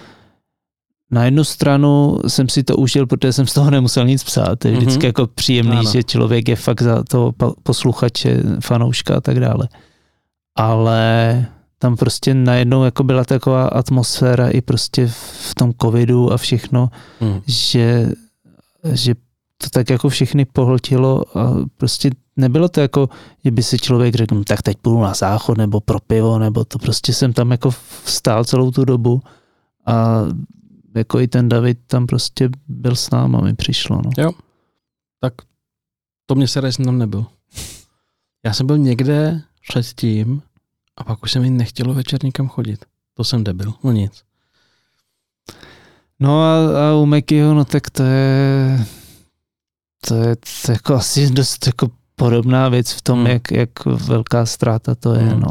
na jednu stranu jsem si to užil, protože jsem z toho nemusel nic psát. Je vždycky mm-hmm. jako příjemný, ano. že člověk je fakt za to posluchače, fanouška a tak dále. Ale tam prostě najednou jako byla taková atmosféra i prostě v tom covidu a všechno, mm. že, že to tak jako všechny pohltilo a prostě nebylo to jako, že by si člověk řekl, no, tak teď půjdu na záchod nebo pro pivo, nebo to prostě jsem tam jako stál celou tu dobu a jako i ten David tam prostě byl s náma, mi přišlo. No. Jo, tak to mě se jsem tam nebyl. Já jsem byl někde předtím a pak už se mi nechtělo večer nikam chodit. To jsem debil, no nic. No a, a u Mekyho, no tak to je, to je, to je jako asi dost jako podobná věc v tom, hmm. jak, jak velká ztráta to je. Hmm. No.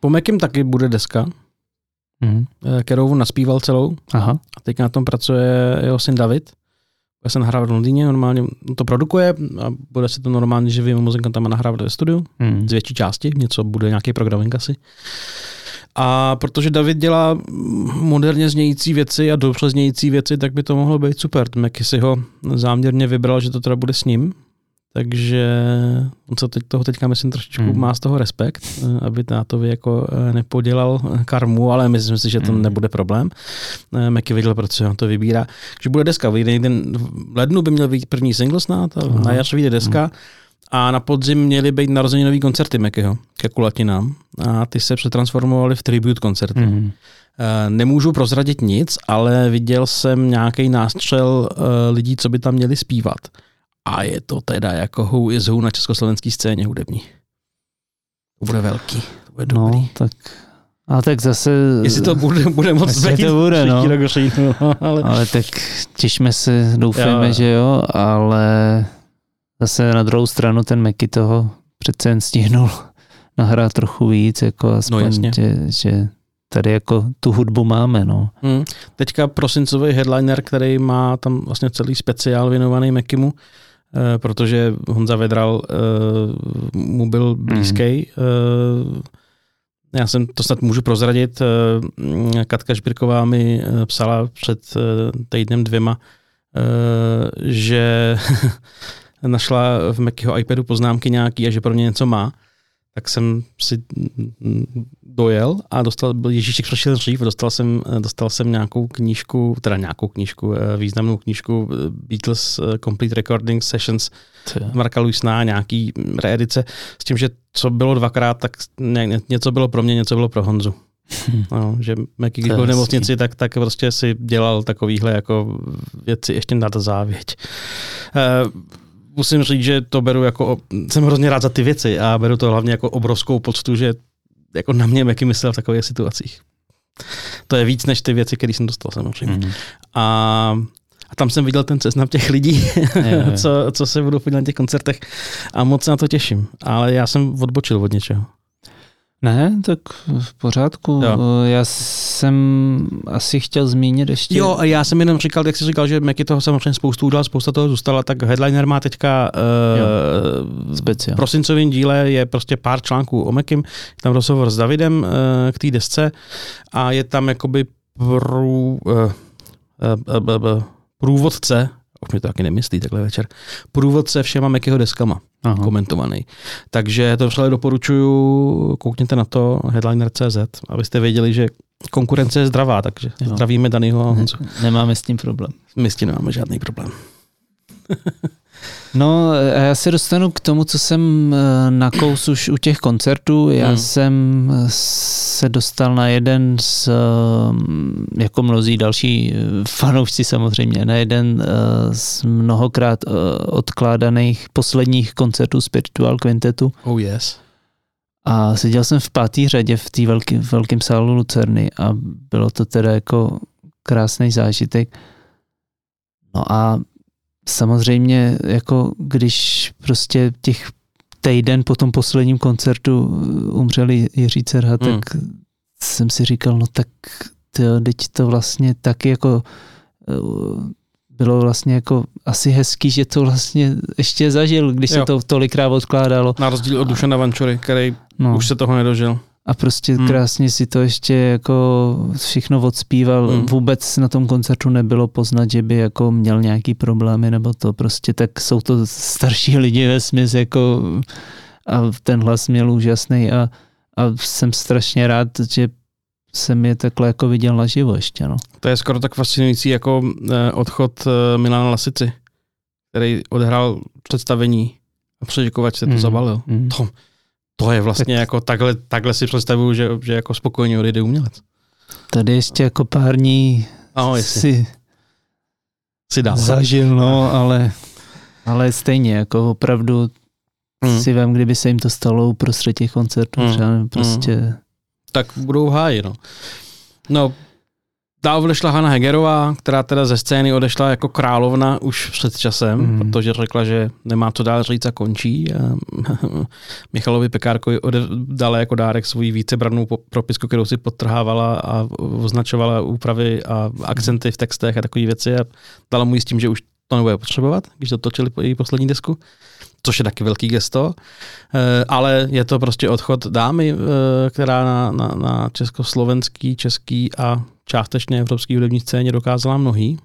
Po Mekim taky bude deska, hmm. kterou naspíval celou. Aha. A teď na tom pracuje jeho syn David. Já jsem nahrál v Londýně, normálně to produkuje a bude se to normálně živým muzikantama nahrávat ve studiu. Hmm. Z větší části, něco bude nějaký programming asi. A protože David dělá moderně znějící věci a dobře znějící věci, tak by to mohlo být super. Meky si ho záměrně vybral, že to teda bude s ním, takže on se teď, toho teďka myslím trošičku hmm. má z toho respekt, eh, aby tátovi jako eh, nepodělal karmu, ale myslím si, že to hmm. nebude problém. Eh, Meky viděl, protože on to vybírá. Takže bude deska, vyjde ten, v lednu by měl být první single snad, a na jaře vyjde deska. Hmm. A na podzim měly být nový koncerty Mekyho ke kulatinám a ty se přetransformovaly v tribute koncerty. Mm. Nemůžu prozradit nic, ale viděl jsem nějaký nástřel lidí, co by tam měli zpívat a je to teda jako who is who na československé scéně hudební. To bude velký, to bude no, dobrý. tak A tak zase... Jestli to bude, bude moc Jestli to bude, no. Rok říjnu, no, ale... ale tak těšme se, doufejme, jo. že jo, ale zase na druhou stranu ten Meky toho přece jen stihnul nahrát trochu víc, jako aspoň, no, že, že tady jako tu hudbu máme, no. Hmm. Teďka prosincový headliner, který má tam vlastně celý speciál věnovaný Mekimu, protože Honza Vedral eh, mu byl blízký. Hmm. Eh, já jsem to snad můžu prozradit. Eh, Katka Šbirková mi eh, psala před eh, týdnem dvěma, že našla v Mekyho iPadu poznámky nějaký a že pro mě něco má tak jsem si dojel a dostal, byl Ježíšek přišel dřív, dostal jsem, dostal jsem nějakou knížku, teda nějakou knížku, významnou knížku Beatles Complete Recording Sessions Marka Luisna, nějaký reedice, s tím, že co bylo dvakrát, tak ně, něco bylo pro mě, něco bylo pro Honzu. Hm. No, že Meky, když byl v nemocnici, tak, tak prostě si dělal takovýhle jako věci ještě nad závěť. Uh, musím říct, že to beru jako, jsem hrozně rád za ty věci a beru to hlavně jako obrovskou poctu, že jako na mě Meky myslel v takových situacích. To je víc než ty věci, které jsem dostal samozřejmě. Mm. A a tam jsem viděl ten seznam těch lidí, je, co, co se budou na těch koncertech a moc se na to těším. Ale já jsem odbočil od něčeho. Ne, tak v pořádku. Jo. Já jsem asi chtěl zmínit ještě. Jo, a já jsem jenom říkal, jak jsi říkal, že Meky toho samozřejmě spoustu udělal, spousta toho zůstala, tak Headliner má teďka uh, v prosincovém díle je prostě pár článků o Mekim, tam rozhovor s Davidem uh, k té desce a je tam jakoby prů, uh, uh, uh, uh, průvodce už mi to taky nemyslí takhle večer, průvodce všema Mekyho deskama Aha. komentovaný. Takže to vřele doporučuju, koukněte na to, headliner.cz, abyste věděli, že konkurence je zdravá, takže jo. zdravíme Danyho a Honzu. Ne, nemáme s tím problém. My s tím nemáme žádný problém. No, já se dostanu k tomu, co jsem eh, nakous už u těch koncertů. Já hmm. jsem se dostal na jeden z, eh, jako mnozí další eh, fanoušci samozřejmě, na jeden z mnohokrát odkládaných posledních koncertů Spiritual Quintetu. Oh yes. A seděl jsem v pátý řadě v té velký, velkém sálu Lucerny a bylo to teda jako krásný zážitek. No a samozřejmě jako když prostě těch týden po tom posledním koncertu umřeli Jiří Cerha, hmm. tak jsem si říkal, no tak tyjo, teď to vlastně taky jako eh, bylo vlastně jako asi hezký, že to vlastně ještě zažil, když jo. se to tolikrát odkládalo. Na rozdíl od Dušana Vančury, který no. už se toho nedožil a prostě hmm. krásně si to ještě jako všechno odspíval. Hmm. Vůbec na tom koncertu nebylo poznat, že by jako měl nějaký problémy nebo to prostě tak jsou to starší lidi ve smysl jako a ten hlas měl úžasný a, a jsem strašně rád, že jsem je takhle jako viděl naživo ještě. No. To je skoro tak fascinující jako eh, odchod eh, Milana Lasici, který odehrál představení a předěkovač se to mm. zabalil. Mm. To, to je vlastně tak. jako takhle, takhle si představuju, že, že jako spokojně odejde umělec. Tady ještě jako pár dní no, si, si dá. zažil, no, ale, ale stejně, jako opravdu hmm. si vím, kdyby se jim to stalo uprostřed těch koncertů, hmm. prostě... Hmm. Tak budou háji, no. No, Dál odešla Hanna Hegerová, která teda ze scény odešla jako královna už před časem, mm. protože řekla, že nemá to dál říct a končí. A Michalovi Pekárkovi dala jako dárek svůj vícebranou propisku, kterou si podtrhávala a označovala úpravy a akcenty v textech a takové věci a dala mu s tím, že už to nebude potřebovat, když dotočili její poslední desku což je taky velký gesto, eh, ale je to prostě odchod dámy, eh, která na, na, na československý, český a částečně evropský hudební scéně dokázala mnohý.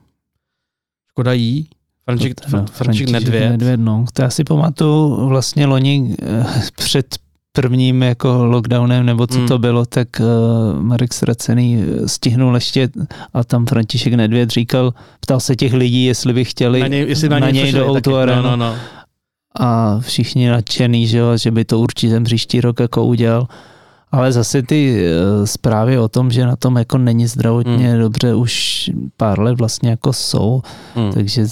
Škoda jí. František, no, František Nedvěd. Nedvěd no. To já si pamatuju vlastně loni eh, před prvním jako lockdownem, nebo co hmm. to bylo, tak uh, Marek Sracený stihnul ještě a tam František Nedvěd říkal, ptal se těch lidí, jestli by chtěli na něj, jestli na, na něj, něj do Outu no, no, no. A všichni nadšený, že, jo, že by to určitě příští rok jako udělal. Ale zase ty uh, zprávy o tom, že na tom jako není zdravotně hmm. dobře, už pár let vlastně jako jsou, hmm. takže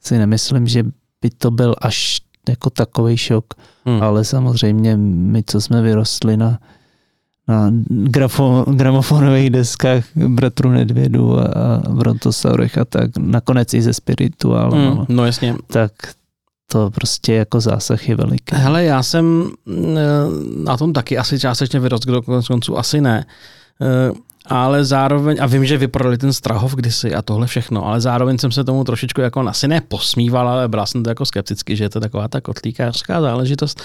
si nemyslím, že by to byl až jako takový šok, hmm. ale samozřejmě my, co jsme vyrostli na, na grafo, gramofonových deskách Bratru Nedvědu a, a Brontosaurech a tak, nakonec i ze spirituál. Mm, no jasně. Tak to prostě jako zásah je veliký. Hele, já jsem eh, na tom taky asi částečně vyrost, kdo konec konců asi ne. Eh, ale zároveň, a vím, že vyprodali ten Strahov kdysi a tohle všechno, ale zároveň jsem se tomu trošičku jako asi ne posmíval, ale byl jsem to jako skeptický, že je to taková ta kotlíkářská záležitost.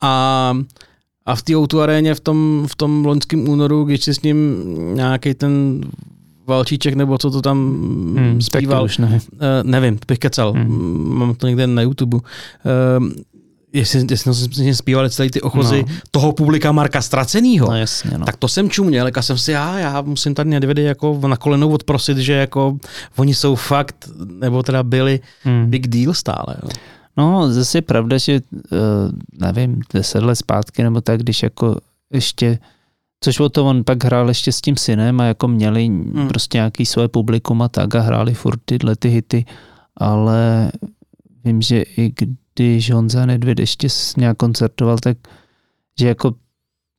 A a v té o aréně v tom, v tom loňském únoru, když si s ním nějaký ten Valčíček, nebo co to tam hmm, zpíval. Už ne. Uh, nevím, bych kecal. Hmm. Mám to někde na YouTube. Uh, jestli, jestli jsme zpívali celý ty ochozy no. toho publika Marka Stracenýho, no, jasně, no. tak to jsem čuměl, jak jsem si, já, já musím tady Nedvědy jako na kolenou odprosit, že jako oni jsou fakt, nebo teda byli hmm. big deal stále. Jo. No, zase je pravda, že uh, nevím, deset let zpátky nebo tak, když jako ještě Což o to on pak hrál ještě s tím synem a jako měli hmm. prostě nějaký svoje publikum a tak a hráli furt tyhle ty hity, ale vím, že i když Honza Nedvěd ještě nějak koncertoval, tak že jako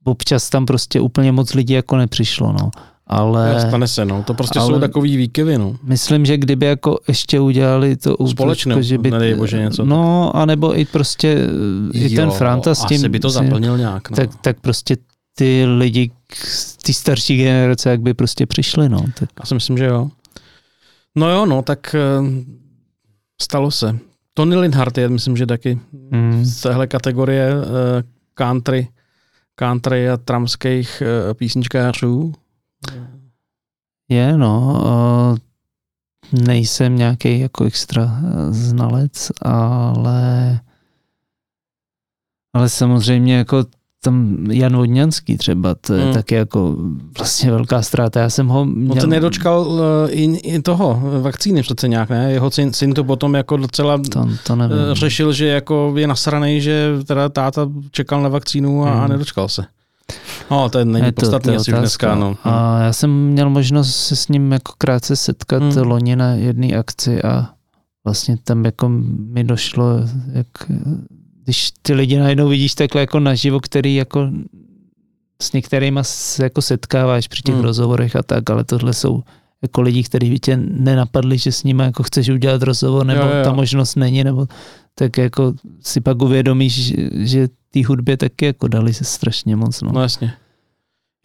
občas tam prostě úplně moc lidí jako nepřišlo, no. Ale, Stane se, no. To prostě jsou takový výkyvy, no. Myslím, že kdyby jako ještě udělali to Společně, že by, nedej bože něco. No, anebo i prostě jo, i ten Franta s tím. Asi by to zaplnil nějak, no. tak, tak prostě ty lidi, ty starší generace, jak by prostě přišli, no. Tak. Já si myslím, že jo. No jo, no, tak eh, stalo se. Tony Linhart je, myslím, že taky mm. z téhle kategorie uh, country, country a tramských uh, písničkářů. Je, no. Nejsem nějaký jako extra znalec, ale ale samozřejmě jako tam Jan Vodňanský třeba, to je hmm. taky jako vlastně velká ztráta. Já jsem ho měl... On se nedočkal uh, i, i toho vakcíny přece nějak, ne? Jeho syn, syn to potom jako docela to, to nevím. Uh, řešil, že jako je nasranej, že teda táta čekal na vakcínu a, hmm. a nedočkal se. No, to není je podstatný to asi dneska. No. A já jsem měl možnost se s ním jako krátce setkat hmm. loni na jedné akci a vlastně tam jako mi došlo, jak když ty lidi najednou vidíš takhle jako naživo, který jako s některýma se jako setkáváš při těch hmm. rozhovorech a tak, ale tohle jsou jako lidi, kteří by tě nenapadli, že s nimi jako chceš udělat rozhovor, nebo jo, jo. ta možnost není, nebo tak jako si pak uvědomíš, že té hudbě taky jako dali se strašně moc. No. no jasně.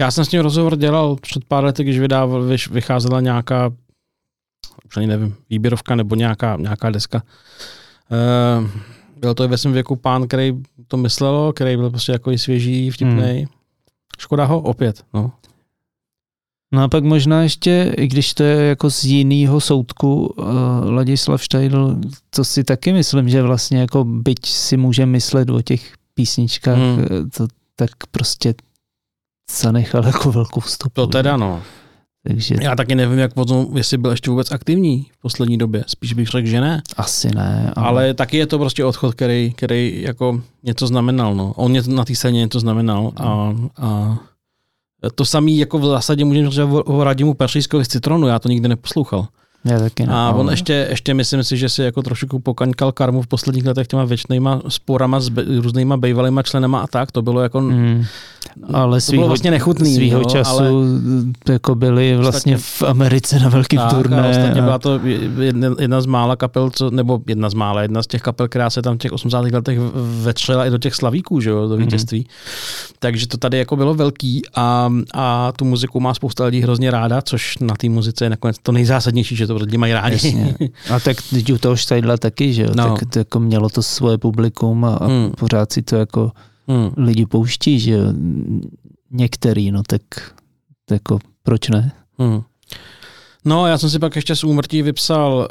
Já jsem s ním rozhovor dělal před pár lety, když vydával, vycházela nějaká, už ani nevím, výběrovka nebo nějaká, nějaká deska. Uh, byl to ve svém věku pán, který to myslel, který byl prostě jako i svěží, vtipný. Hmm. Škoda ho opět, no. No a pak možná ještě, i když to je jako z jiného soudku, uh, Ladislav Štajdl, to si taky myslím, že vlastně jako byť si může myslet o těch písničkách, hmm. Eh, to tak prostě zanechal jako velkou stopu. To teda no. Takže... Já taky nevím, jak potom, jestli byl ještě vůbec aktivní v poslední době. Spíš bych řekl, že ne. Asi ne. Ale, ale taky je to prostě odchod, který, který jako něco znamenal. No. On na té scéně něco znamenal a, a to samý jako v zásadě můžeme říct o Radimu Peršískovi z Citronu, já to nikdy neposlouchal. Já taky ne. A on ještě, ještě myslím si, že si jako trošku pokaňkal karmu v posledních letech těma věčnýma sporama s be, různýma bejvalýma členama a tak. To bylo jako... Mm. Ale to bylo vlastně nechutný. Svýho jo, času ale... jako byli vlastně ostatně, v Americe na velký turné. Ostatně a... byla to jedna, jedna, z mála kapel, co, nebo jedna z mála, jedna z těch kapel, která se tam v těch 80. letech vetřela i do těch slavíků, že jo, do mhm. vítězství. Mm. Takže to tady jako bylo velký a, a tu muziku má spousta lidí hrozně ráda, což na té muzice je nakonec to nejzásadnější, že to lidi mají rádi. Jasně. A tak teď u toho Štajdla taky, že jo? No. Tak to jako mělo to svoje publikum a, a hmm. pořád si to jako hmm. lidi pouští, že jo? Některý, no tak, tak jako proč ne? Hmm. No, já jsem si pak ještě z úmrtí vypsal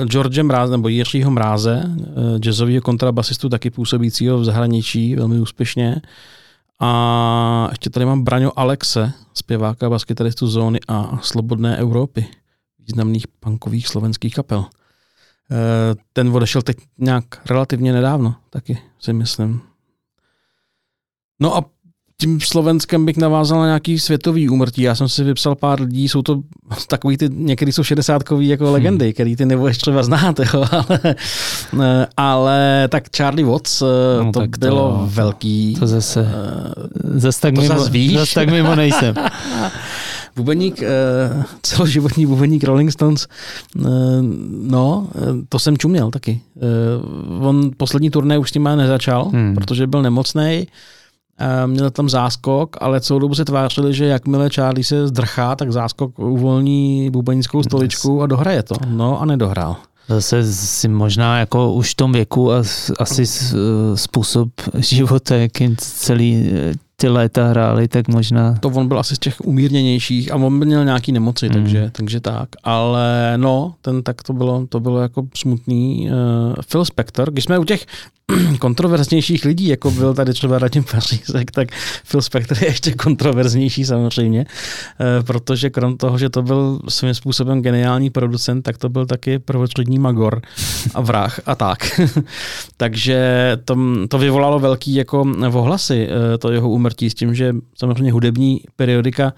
uh, George Mráze, nebo Jiřího Mráze, uh, jazzového kontrabasistu, taky působícího v zahraničí, velmi úspěšně. A ještě tady mám Braňo Alexe, zpěváka baskytaristu Zóny a Slobodné Evropy významných punkových slovenských kapel. Eh, ten odešel teď nějak relativně nedávno, taky si myslím. No a tím Slovenskem bych navázal na nějaký světový úmrtí. Já jsem si vypsal pár lidí, jsou to takový ty, někdy jsou šedesátkový jako hmm. legendy, který ty nebudeš třeba znát, jo, ale, ale tak Charlie Watts, eh, no, to tak bylo to, velký. To zase, uh, zase tak, to mimo, zase, víš? zase tak mimo nejsem. bubeník, uh, celoživotní bubeník Rolling Stones, no, to jsem čuměl taky. On poslední turné už s tím nezačal, hmm. protože byl nemocný měl tam záskok, ale celou dobu se tvářili, že jakmile Charlie se zdrchá, tak záskok uvolní bubenickou stoličku a dohraje to. No a nedohrál. Zase si možná jako už v tom věku a asi způsob života, jakým celý ty léta hráli, tak možná... To on byl asi z těch umírněnějších a on měl nějaký nemoci, hmm. takže, takže tak. Ale no, ten tak to bylo, to bylo jako smutný. Uh, Phil Spector, když jsme u těch kontroverznějších lidí, jako byl tady třeba Radim Pařízek, tak Phil Spector je ještě kontroverznější samozřejmě, uh, protože krom toho, že to byl svým způsobem geniální producent, tak to byl taky prvočlední magor a vrah a tak. takže to, to vyvolalo velký jako ohlasy, uh, to jeho umr úmrtí s tím, že samozřejmě hudební periodika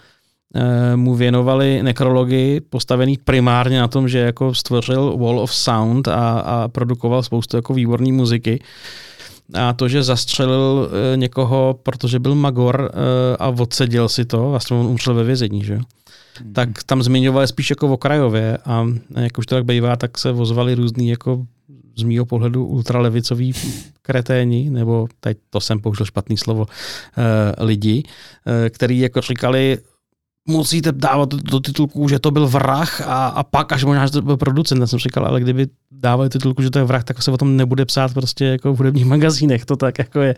eh, mu věnovali nekrologii postavený primárně na tom, že jako stvořil Wall of Sound a, a produkoval spoustu jako výborné muziky. A to, že zastřelil eh, někoho, protože byl magor eh, a odseděl si to, vlastně on umřel ve vězení, že tak tam zmiňovali spíš jako okrajově a jak už to tak bývá, tak se ozvali různý jako z mýho pohledu ultralevicový kreténi, nebo teď to jsem použil špatný slovo, uh, lidi, uh, který jako říkali, musíte dávat do titulku, že to byl vrah a, a pak až možná, že to byl producent. Já jsem říkal, ale kdyby dávali titulku, že to je vrah, tak se o tom nebude psát prostě jako v hudebních magazínech, to tak jako je.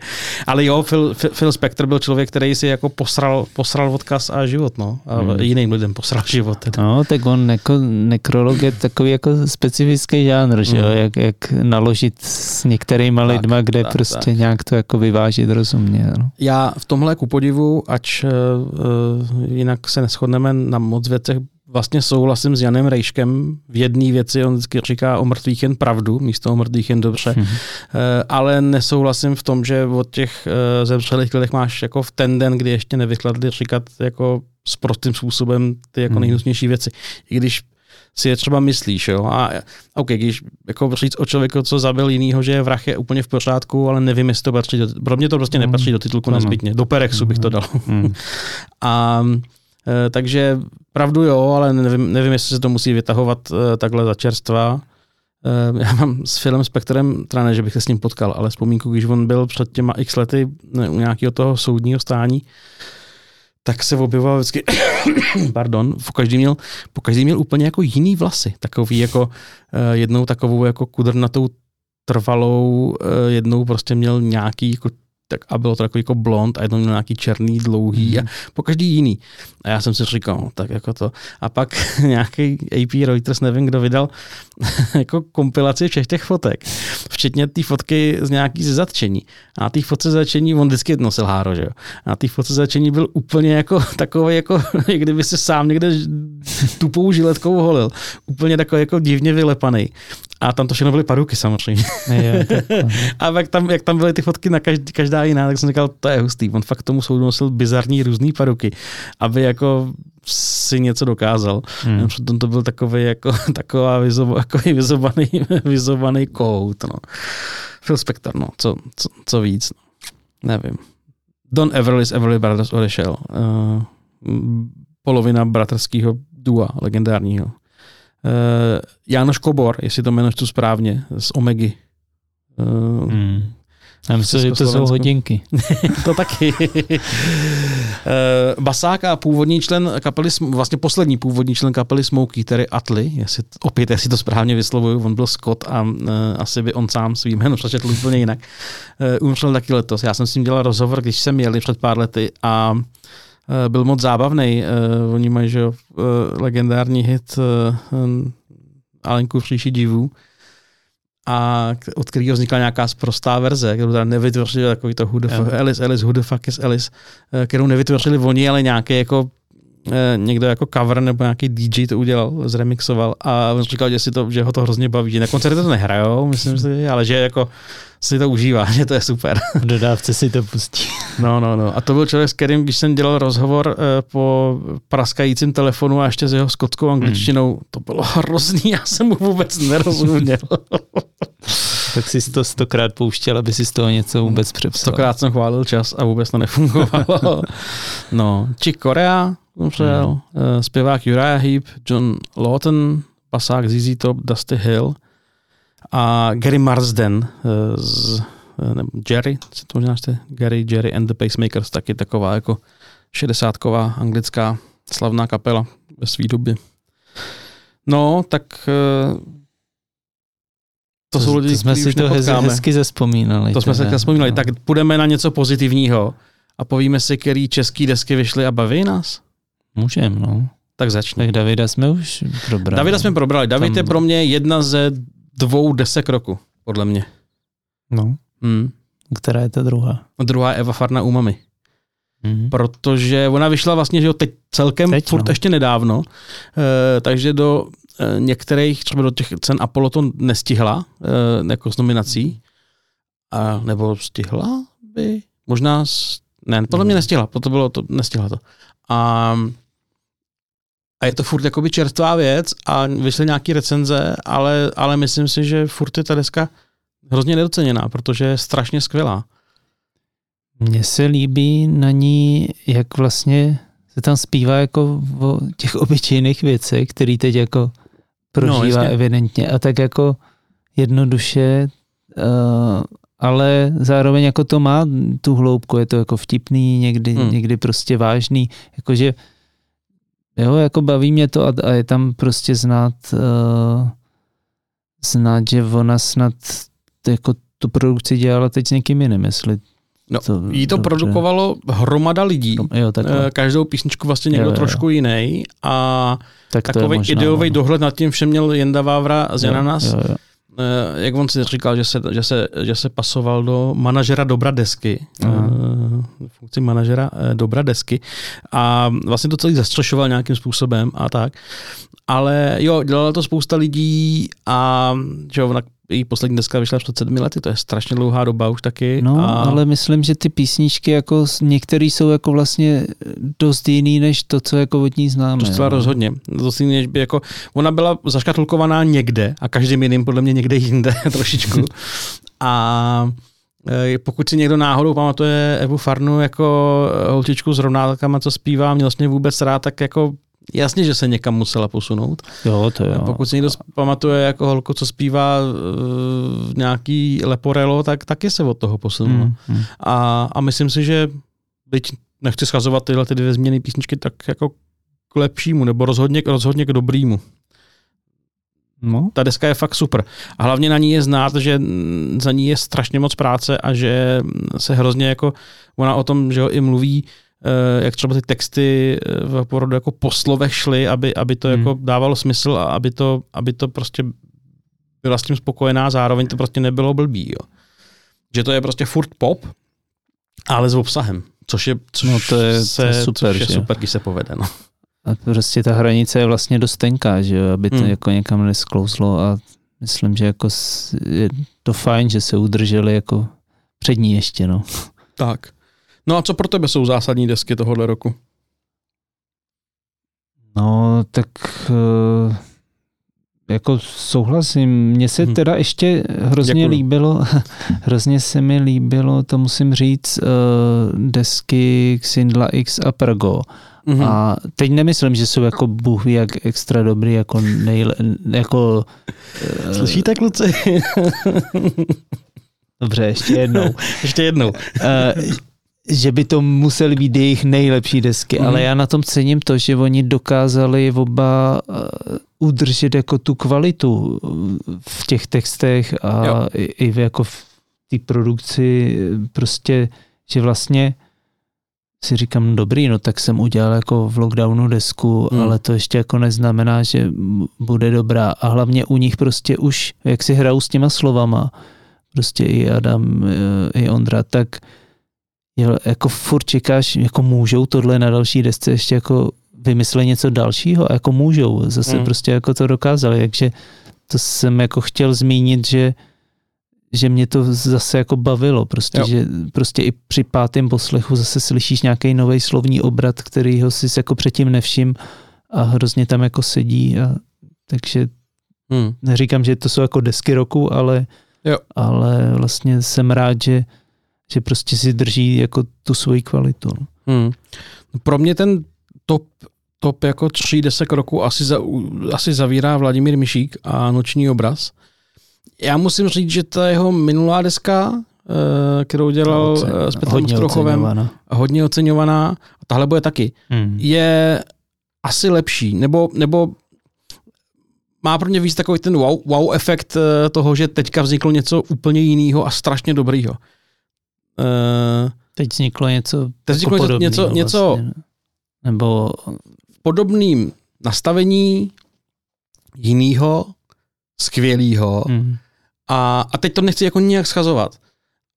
Ale jo, Phil, Phil Spector byl člověk, který si jako posral, posral odkaz a život, no. A hmm. jiným lidem posral život. Teda. No, tak on jako nekrolog je takový jako specifický žánr, že jo, hmm. jak, jak naložit s některýma tak, lidma, kde tak, prostě tak. nějak to jako vyvážit rozumně. No. Já v tomhle ku podivu, ač uh, jinak se neschodneme na moc věcech, vlastně souhlasím s Janem Rejškem v jedné věci, on vždycky říká o mrtvých jen pravdu, místo o mrtvých jen dobře, mm-hmm. ale nesouhlasím v tom, že od těch eh, zemřelých lidech máš jako v ten den, kdy ještě nevykladli, říkat jako s prostým způsobem ty jako mm-hmm. nejhnusnější věci. I když si je třeba myslíš, jo. A OK, když jako říct o člověku, co zabil jinýho, že je vrah, je úplně v pořádku, ale nevím, jestli to patří do, pro mě to prostě mm. nepatří do titulku mm. nezbytně. Do Perexu bych to dal. Mm. a takže pravdu jo, ale nevím, nevím, jestli se to musí vytahovat eh, takhle za čerstva. Eh, já mám s filmem Spektrem, teda ne, že bych se s ním potkal, ale vzpomínku, když on byl před těma x lety u nějakého toho soudního stání, tak se objevoval vždycky, pardon, po každý, měl, po každý měl úplně jako jiný vlasy, takový jako jednou takovou jako kudrnatou trvalou, jednou prostě měl nějaký jako tak a bylo to takový jako blond a jednou měl nějaký černý, dlouhý mm. a po každý jiný. A já jsem si říkal, no, tak jako to. A pak nějaký AP Reuters, nevím kdo vydal, jako kompilaci všech těch fotek. Včetně té fotky z nějaký ze zatčení. A na té fotce zatčení, on vždycky nosil háro, že jo. A na té fotce zatčení byl úplně jako takový, jako kdyby se sám někde tupou žiletkou holil. Úplně takový jako divně vylepaný. A tam to všechno byly paruky samozřejmě. Je, a jak tam, jak tam byly ty fotky na každý, každá jiná, tak jsem říkal, to je hustý. On fakt tomu soudu nosil bizarní různý paruky, aby jako si něco dokázal. Hmm. Přitom to byl takový jako, taková vyzob, takový vyzobaný, vyzobaný kout. No. Phil Spector, no. Co, co, co víc? No. Nevím. Don Everly z Everly Brothers odešel. Uh, polovina bratrského dua legendárního. Uh, Jánoš Kobor, jestli to jméno tu správně, z Omegy. Uh, hmm. Já myslím, že to jsou hodinky. to taky. uh, Basák a původní člen kapely, vlastně poslední původní člen kapely Smokey, tedy Atli, jestli, opět, jestli to správně vyslovuju, on byl Scott a uh, asi by on sám svým jménem přečetl úplně jinak. Uh, umřel taky letos. Já jsem s ním dělal rozhovor, když jsem jeli před pár lety a uh, byl moc zábavný. Uh, oni mají že, uh, legendární hit uh, Alenku v říši divů a od kterého vznikla nějaká sprostá verze, kterou teda nevytvořili takový to who the fuck, Alice, Alice, who the fuck is Alice, kterou nevytvořili oni, ale nějaký jako eh, někdo jako cover nebo nějaký DJ to udělal, zremixoval a on říkal, že, si to, že ho to hrozně baví. Na koncertě to nehrajou, myslím si, ale že jako si to užívá, že to je super. V dodávce si to pustí. No, no, no. A to byl člověk, s kterým, když jsem dělal rozhovor eh, po praskajícím telefonu a ještě s jeho skotskou angličtinou, hmm. to bylo hrozný, já jsem mu vůbec nerozuměl. tak si to stokrát pouštěl, aby si z toho něco vůbec přepsal. Stokrát jsem chválil čas a vůbec to nefungovalo. no, či Korea, umřel, hmm. zpěvák Uriah Heep, John Lawton, pasák ZZ Top, Dusty Hill a Gary Marsden z nebo Jerry, si to možná Gary, Jerry and the Pacemakers, taky taková jako šedesátková anglická slavná kapela ve své době. No, tak to, jsou lidi, to jsme si to nepotkáme. hezky zespomínali. To jsme se zespomínali. No. Tak půjdeme na něco pozitivního a povíme si, který český desky vyšly a baví nás. Můžeme, no. Tak začni. Tak Davida jsme už probrali. Davida jsme probrali. David Tam... je pro mě jedna ze dvou desek roku, podle mě. No. Hmm. Která je ta druhá? Druhá je Eva Farna Umami. Mm-hmm. Protože ona vyšla vlastně že jo, teď celkem teď, furt no. ještě nedávno, e, takže do e, některých, třeba do těch cen Apollo to nestihla e, jako s nominací. A, nebo stihla by? Možná, s, ne, podle mě nestihla, to bylo to, nestihla to. A, a je to furt jakoby čerstvá věc a vyšly nějaký recenze, ale, ale myslím si, že furt je ta deska hrozně nedoceněná, protože je strašně skvělá. Mně se líbí na ní, jak vlastně se tam zpívá jako o těch obyčejných věcech, který teď jako prožívá no, evidentně a tak jako jednoduše, uh, ale zároveň jako to má tu hloubku, je to jako vtipný, někdy, hmm. někdy prostě vážný, jakože jo, jako baví mě to a, a je tam prostě znát uh, znát, že ona snad jako tu produkci dělala teď s někým jiným, jestli No, to, jí to dobře. produkovalo hromada lidí. No, jo, takhle. Eh, každou písničku vlastně někdo jo, jo. trošku jiný a tak takový ideový no. dohled nad tím všem měl Jenda Vávra z Jananas. Jo, jo. Eh, jak on si říkal, že se, že se, že se pasoval do manažera dobra desky, uh, funkci manažera dobra desky a vlastně to celý zastřešoval nějakým způsobem a tak. Ale jo, dělala to spousta lidí a že jo, její poslední deska vyšla před sedmi lety, to je strašně dlouhá doba už taky. No, a... ale myslím, že ty písničky jako některé jsou jako vlastně dost jiný, než to, co jako od ní známe. To no. rozhodně. Dost jiný, než by jako, ona byla zaškatulkovaná někde a každým jiným podle mě někde jinde trošičku. a e, pokud si někdo náhodou pamatuje Evu Farnu jako holčičku s rovnátkama, co zpívá, měl mě vůbec rád, tak jako Jasně, že se někam musela posunout. Jo, to jo. Pokud si někdo pamatuje jako holko, co zpívá uh, nějaký Leporello, tak taky se od toho posunula. Mm, mm. A, a myslím si, že byť nechci schazovat tyhle ty dvě změny písničky, tak jako k lepšímu, nebo rozhodně, rozhodně k dobrýmu. No. Ta deska je fakt super. A hlavně na ní je znát, že za ní je strašně moc práce a že se hrozně jako, ona o tom, že jo, i mluví, jak třeba ty texty eh, v porodu jako po slovech šly, aby, aby to hmm. jako dávalo smysl a aby to, aby to prostě byla s tím spokojená, zároveň to prostě nebylo blbý. Jo. Že to je prostě furt pop, ale s obsahem, což je, což no to je, se, to je super, což je super, když se povede. No. A prostě ta hranice je vlastně dost tenká, že jo, aby to hmm. jako někam nesklouzlo a myslím, že jako je to fajn, že se udrželi jako přední ještě, no. Tak. No a co pro tebe jsou zásadní desky tohohle roku? No, tak uh, jako souhlasím. Mně se hmm. teda ještě hrozně Děkuju. líbilo, hrozně se mi líbilo, to musím říct, uh, desky Xindla X a Pergo. Mm-hmm. A teď nemyslím, že jsou jako bůh jak extra dobrý, jako nejle, jako... Uh, Slyšíte, kluci? Dobře, ještě jednou. ještě jednou. Uh, že by to musely být jejich nejlepší desky, mm. ale já na tom cením to, že oni dokázali oba uh, udržet jako tu kvalitu v těch textech a jo. i, i jako v té produkci prostě, že vlastně si říkám, dobrý, no tak jsem udělal jako v lockdownu desku, mm. ale to ještě jako neznamená, že bude dobrá. A hlavně u nich prostě už, jak si hrajou s těma slovama, prostě i Adam, eh, i Ondra, tak je, jako furt čekáš, jako můžou tohle na další desce ještě jako vymysleli něco dalšího a jako můžou, zase mm. prostě jako to dokázali, takže to jsem jako chtěl zmínit, že že mě to zase jako bavilo, prostě, jo. že prostě i při pátém poslechu zase slyšíš nějaký nový slovní obrat, který ho si jako předtím nevšim a hrozně tam jako sedí a takže hmm. neříkám, že to jsou jako desky roku, ale, jo. ale vlastně jsem rád, že, že prostě si drží jako tu svoji kvalitu. No. Hmm. Pro mě ten top, top jako tří desek roku asi, za, asi zavírá Vladimír Mišík a Noční obraz. Já musím říct, že ta jeho minulá deska, eh, kterou dělal Ocen, s Petrem Strochovem, hodně oceňovaná, a tahle bude taky, hmm. je asi lepší, nebo, nebo má pro mě víc takový ten wow, wow efekt eh, toho, že teďka vzniklo něco úplně jiného a strašně dobrýho. Uh, teď vzniklo něco teď vzniklo jako něco, něco vlastně, nebo v podobným nastavení jiného, skvělého. Mm. A, a teď to nechci jako nijak schazovat,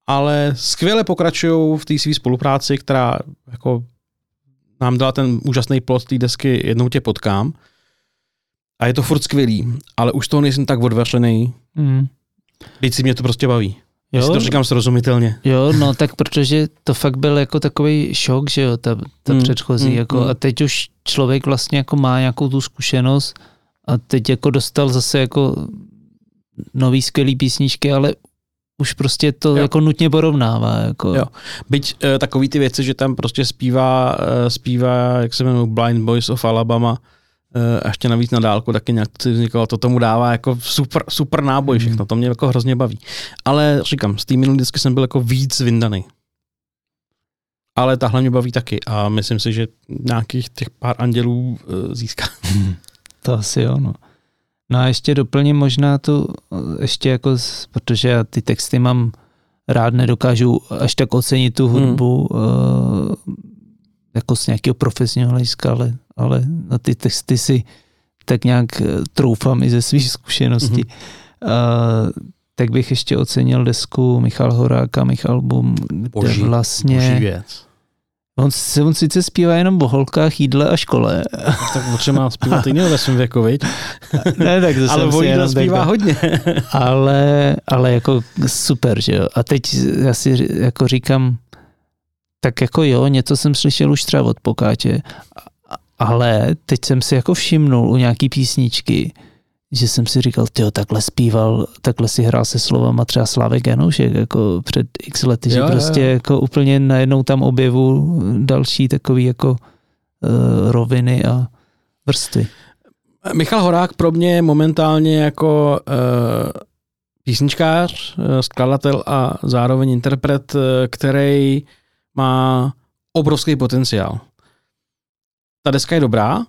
ale skvěle pokračují v té své spolupráci, která jako nám dala ten úžasný plot té desky Jednou tě potkám. A je to furt skvělý, ale už toho nejsem tak odvařený. Mm. Teď si mě to prostě baví. Jo, Jestli to říkám srozumitelně. Jo, no tak protože to fakt byl jako takový šok, že jo, ta, ta mm, předchozí. Mm, jako, mm. A teď už člověk vlastně jako má nějakou tu zkušenost a teď jako dostal zase jako nový skvělý písničky, ale už prostě to jo. jako nutně porovnává. Jako. Jo. Byť uh, takový ty věci, že tam prostě zpívá, uh, zpívá, jak se jmenuje, Blind Boys of Alabama, uh, a ještě navíc na dálku taky nějak to vzniklo, to tomu dává jako super, super náboj všechno, mm. to mě jako hrozně baví. Ale říkám, z té minulé disky jsem byl jako víc vyndaný. Ale tahle mě baví taky a myslím si, že nějakých těch pár andělů uh, získá. to asi jo, no. No a ještě doplním možná tu, ještě jako, protože já ty texty mám rád, nedokážu až tak ocenit tu hudbu hmm. uh, jako z nějakého profesního hlediska, ale, ale na ty texty si tak nějak eh, troufám i ze svých zkušeností. Hmm. Uh, tak bych ještě ocenil desku Michal Horáka, Michal album, kde boží, vlastně... Boží věc On, on sice zpívá jenom o holkách, jídle a škole. Tak třeba má zpívat jiného ve svém věku, viď? ne, tak to ale o jídle zpívá tak, hodně. ale, ale jako super, že jo. A teď já si jako říkám, tak jako jo, něco jsem slyšel už třeba od Pokáče, ale teď jsem si jako všimnul u nějaký písničky, že jsem si říkal, ty takhle zpíval, takhle si hrál se slovama třeba Slavek Janoušek jako před x lety, jo, že prostě jo. jako úplně najednou tam objevu další takový jako uh, roviny a vrstvy. Michal Horák pro mě momentálně jako uh, písničkář, uh, skladatel a zároveň interpret, který má obrovský potenciál. Ta deska je dobrá,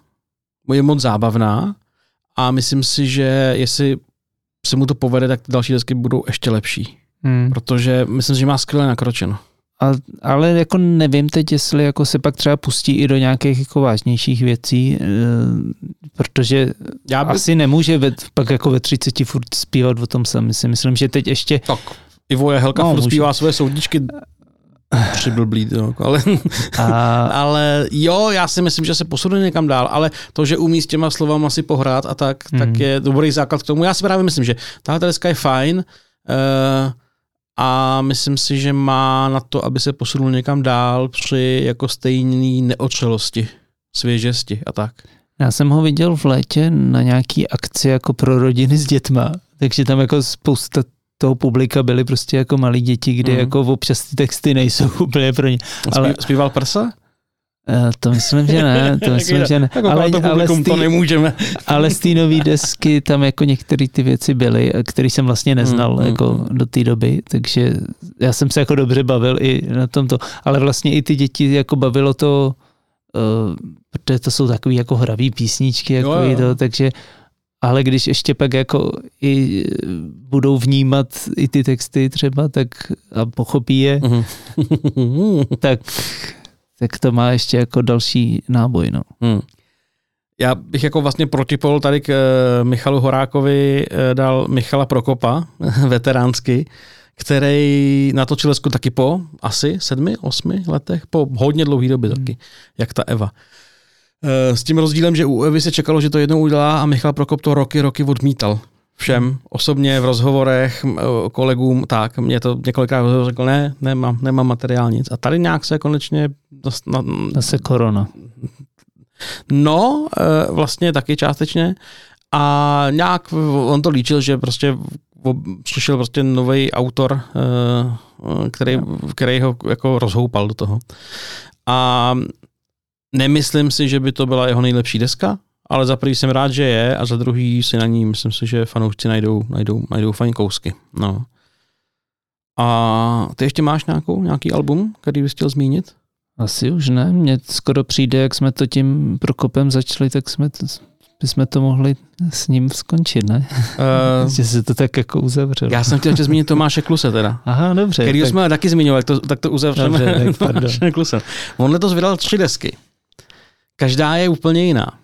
je moc zábavná, a myslím si, že jestli se mu to povede, tak ty další desky budou ještě lepší. Hmm. Protože myslím, že má skvěle nakročeno. A, ale jako nevím teď, jestli jako se pak třeba pustí i do nějakých jako vážnějších věcí, e, protože Já by... asi nemůže ve, pak jako ve 30 furt zpívat o tom sami. Si myslím, že teď ještě... Tak, Ivo Helka no, furt může. zpívá své soudničky Tři blblý, jo, ale, a... ale jo, já si myslím, že se posune někam dál, ale to, že umí s těma slovama si pohrát a tak, mm. tak je dobrý základ k tomu. Já si právě myslím, že tahle deska je fajn uh, a myslím si, že má na to, aby se posunul někam dál při jako stejný neotřelosti, svěžesti a tak. Já jsem ho viděl v létě na nějaký akci jako pro rodiny s dětma, takže tam jako spousta toho publika byly prostě jako malí děti, kde mm. jako občas ty texty nejsou úplně pro ně. Ale, Zpíval prsa? Uh, to myslím, že ne, to myslím, že ne. Ale, ale, z tý, to nemůžeme. ale z té nové desky tam jako některé ty věci byly, které jsem vlastně neznal mm, jako mm. do té doby, takže já jsem se jako dobře bavil i na tomto, ale vlastně i ty děti jako bavilo to, uh, protože to jsou takové jako hravý písničky, jako jo, jo. To, takže ale když ještě pak jako i budou vnímat i ty texty třeba, tak a pochopí je, mm-hmm. tak, tak to má ještě jako další náboj. No. Hmm. Já bych jako vlastně protipol tady k eh, Michalu Horákovi eh, dal Michala Prokopa, veteránsky, který natočil lesku taky po asi sedmi, osmi letech, po hodně dlouhé době taky, jak ta Eva. S tím rozdílem, že u Evy se čekalo, že to jednou udělá a Michal Prokop to roky, roky odmítal. Všem, osobně v rozhovorech, kolegům, tak, mě to několikrát řekl, ne, nemám, nemám materiál nic. A tady nějak se konečně... Na, Zase korona. No, e, vlastně taky částečně. A nějak on to líčil, že prostě přišel prostě nový autor, který, který ho jako rozhoupal do toho. A nemyslím si, že by to byla jeho nejlepší deska, ale za prvý jsem rád, že je a za druhý si na ní myslím si, že fanoušci najdou, najdou, najdou fajn kousky. No. A ty ještě máš nějakou, nějaký album, který bys chtěl zmínit? Asi už ne, mně skoro přijde, jak jsme to tím Prokopem začali, tak jsme to, bychom to mohli s ním skončit, ne? Uh, že se to tak jako uzavřelo. Já jsem chtěl ještě zmínit Tomáše Kluse teda. Aha, dobře. Který tak... jsme taky zmiňovali, tak to, tak to uzavřeme. Dobře, tak Kluse. On letos vydal tři desky. Každá je úplně jiná.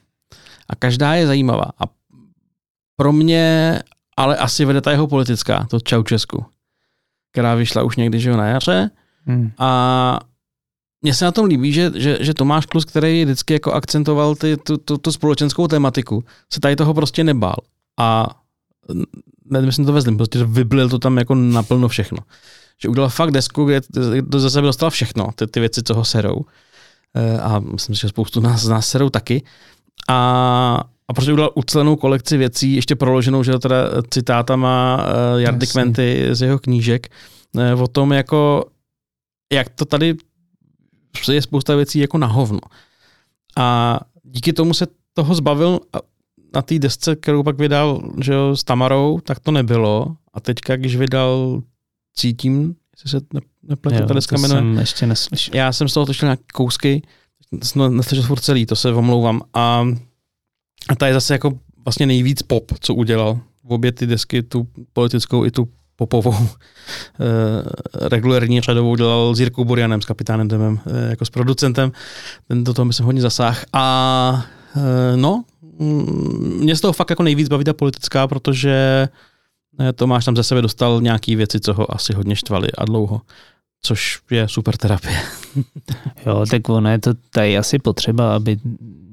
A každá je zajímavá. A pro mě ale asi vede ta jeho politická, to Čau Česku, která vyšla už někdy, že na jaře. Hmm. A mně se na tom líbí, že, že, že Tomáš Klus, který vždycky jako akcentoval ty, tu, tu, tu společenskou tematiku, se tady toho prostě nebál. A nemyslím to vezlim, prostě vyblil to tam jako naplno všechno. Že udělal fakt desku, kde to za sebe dostal všechno, ty, ty věci, co ho serou. E, a myslím, že spoustu nás, z nás serou taky. A, a prostě udělal ucelenou kolekci věcí, ještě proloženou, že teda citátama uh, Jardy Kmenty z jeho knížek, uh, o tom jako, jak to tady je spousta věcí jako na hovno. A díky tomu se toho zbavil na té desce, kterou pak vydal že jo, s Tamarou, tak to nebylo. A teďka, když vydal Cítím, jestli se nepletu, ta deska jmenuje. jsem ještě neslyšel. Já jsem z toho točil nějaké kousky, neslyšel furt celý, to se omlouvám. A, a ta je zase jako vlastně nejvíc pop, co udělal. V obě ty desky, tu politickou i tu popovou e, regulární řadovou dělal s Jirkou Burianem, s kapitánem Demem, e, jako s producentem. Ten do toho myslím hodně zasáh. A e, no, mm, mě z toho fakt jako nejvíc baví ta politická, protože Tomáš tam ze sebe dostal nějaký věci, co ho asi hodně štvali a dlouho což je super terapie. jo, tak ono je to tady asi potřeba, aby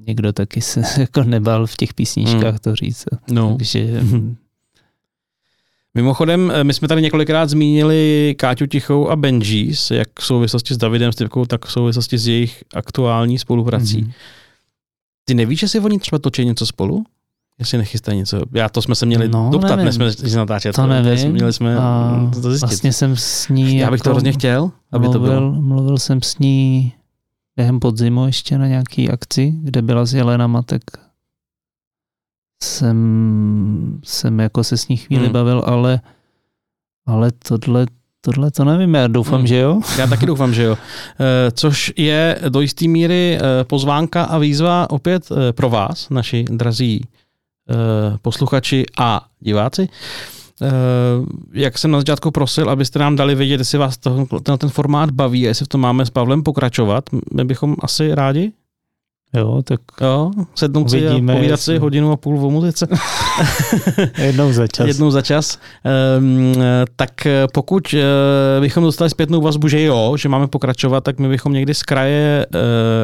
někdo taky se jako nebal v těch písničkách mm. to říct. No. Takže... Mimochodem, my jsme tady několikrát zmínili Káťu Tichou a Benjis, jak v souvislosti s Davidem Stevkou, tak v souvislosti s jejich aktuální spoluprací. Mm. Ty nevíš, že si oni třeba točí něco spolu? Jestli nechystají něco. Já to jsme se měli no, doptat, než jsme si natáčet. To nevím. Měli jsme a to zjistit. Vlastně jsem s ní... Já bych jako to hrozně chtěl, aby mluvil, to bylo. Mluvil jsem s ní během podzimu ještě na nějaký akci, kde byla s Jelenama, tak jsem, jsem jako se s ní chvíli hmm. bavil, ale, ale tohle, tohle to nevím, já doufám, hmm. že jo. Já taky doufám, že jo. E, což je do jisté míry e, pozvánka a výzva opět e, pro vás, naši drazí posluchači a diváci. Jak jsem na začátku prosil, abyste nám dali vědět, jestli vás to, ten, ten formát baví a jestli v tom máme s Pavlem pokračovat, my bychom asi rádi. Jo, tak jo, sednout si a povídat jestli... si hodinu a půl o muzice. Jednou za čas. Jednou za čas. Um, tak pokud uh, bychom dostali zpětnou vazbu, že jo, že máme pokračovat, tak my bychom někdy z kraje uh,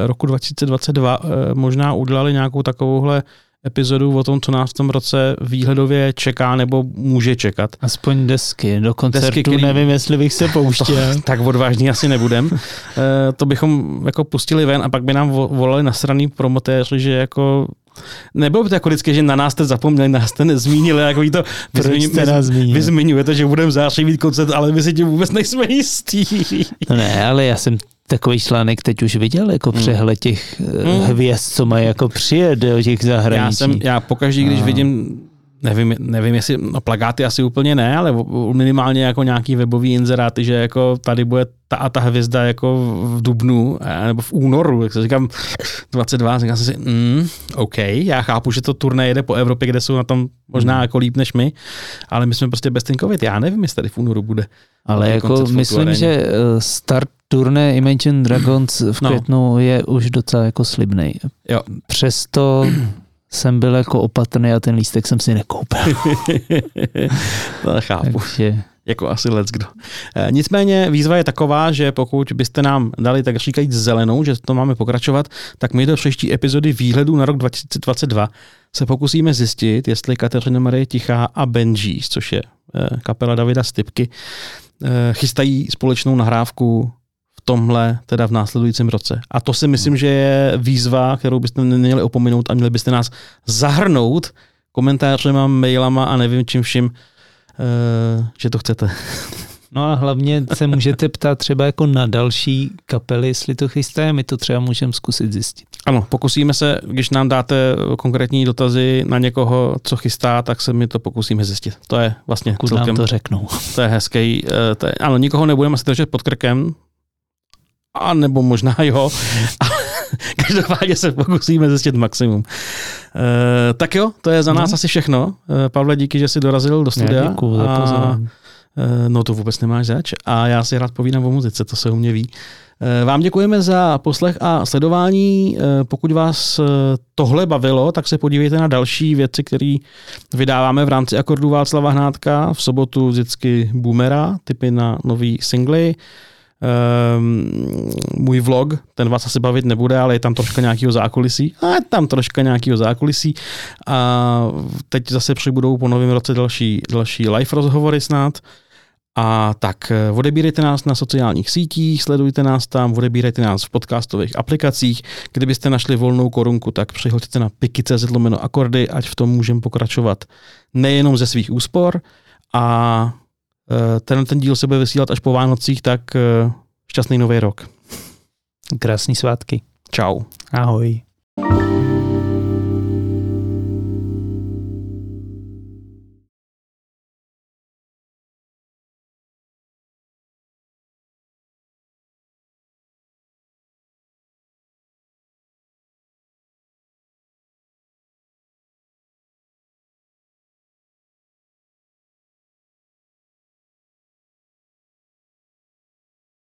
roku 2022 uh, možná udělali nějakou takovouhle epizodu o tom, co nás v tom roce výhledově čeká nebo může čekat. Aspoň desky, do koncertu desky, který... nevím, jestli bych se pouštěl. To, tak odvážný asi nebudem. e, to bychom jako pustili ven a pak by nám volali nasraný promotéři, že jako Nebylo by to jako vždycky, že na nás jste zapomněli, nás jste nezmínili, jako to, vy, zmiňu, jste nás vy zmiňujete, že budeme září mít koncert, ale my si tím vůbec nejsme jistí. No ne, ale já jsem takový článek teď už viděl, jako hmm. přehled těch hmm. hvězd, co mají jako přijet do těch zahraničí. Já jsem, já pokaždý, když a... vidím nevím, nevím, jestli, no plagáty asi úplně ne, ale minimálně jako nějaký webový inzeráty, že jako tady bude ta a ta hvězda jako v dubnu, nebo v únoru, jak se říkám 22, říkám si, mm, OK, já chápu, že to turné jede po Evropě, kde jsou na tom možná mm. jako líp než my, ale my jsme prostě bez ten covid, já nevím, jestli tady v únoru bude. Ale jako myslím, že eh, start turné Imagine Dragons v no. květnu je už docela jako slibný. Jo. Přesto jsem byl jako opatrný a ten lístek jsem si nekoupil. to chápu. Takže jako asi let's kdo. E, nicméně výzva je taková, že pokud byste nám dali tak říkajíc zelenou, že to máme pokračovat, tak my do příští epizody výhledu na rok 2022 se pokusíme zjistit, jestli Kateřina Marie Tichá a Benjis, což je e, kapela Davida Stipky, e, chystají společnou nahrávku tomhle, teda v následujícím roce. A to si myslím, že je výzva, kterou byste neměli opominout a měli byste nás zahrnout komentářema, mailama a nevím čím vším, Eh, že to chcete. No a hlavně se můžete ptát třeba jako na další kapely, jestli to chysté, my to třeba můžeme zkusit zjistit. Ano, pokusíme se, když nám dáte konkrétní dotazy na někoho, co chystá, tak se mi to pokusíme zjistit. To je vlastně Pokud celkem... nám to řeknou. To je hezký. Eh, to je, ano, nikoho nebudeme si držet pod krkem, a nebo možná jo, každopádně se pokusíme zjistit maximum. E, tak jo, to je za nás no. asi všechno. E, Pavle, díky, že jsi dorazil do studia. Já děkuju za pozornost. E, no to vůbec nemáš zač. A já si rád povídám o muzice, to se u mě ví. Vám děkujeme za poslech a sledování. Pokud vás tohle bavilo, tak se podívejte na další věci, které vydáváme v rámci akordů Václava Hnátka. V sobotu vždycky Boomera, typy na nový singly. Um, můj vlog, ten vás asi bavit nebude, ale je tam troška nějakého zákulisí. A je tam troška nějakého zákulisí. A teď zase přibudou po novém roce další, další live rozhovory snad. A tak eh, odebírejte nás na sociálních sítích, sledujte nás tam, odebírejte nás v podcastových aplikacích. Kdybyste našli volnou korunku, tak přihoďte na piky.cz lomeno akordy, ať v tom můžeme pokračovat nejenom ze svých úspor a ten, ten díl se bude vysílat až po Vánocích, tak eh, šťastný nový rok. Krásný svátky. Čau. Ahoj. thank you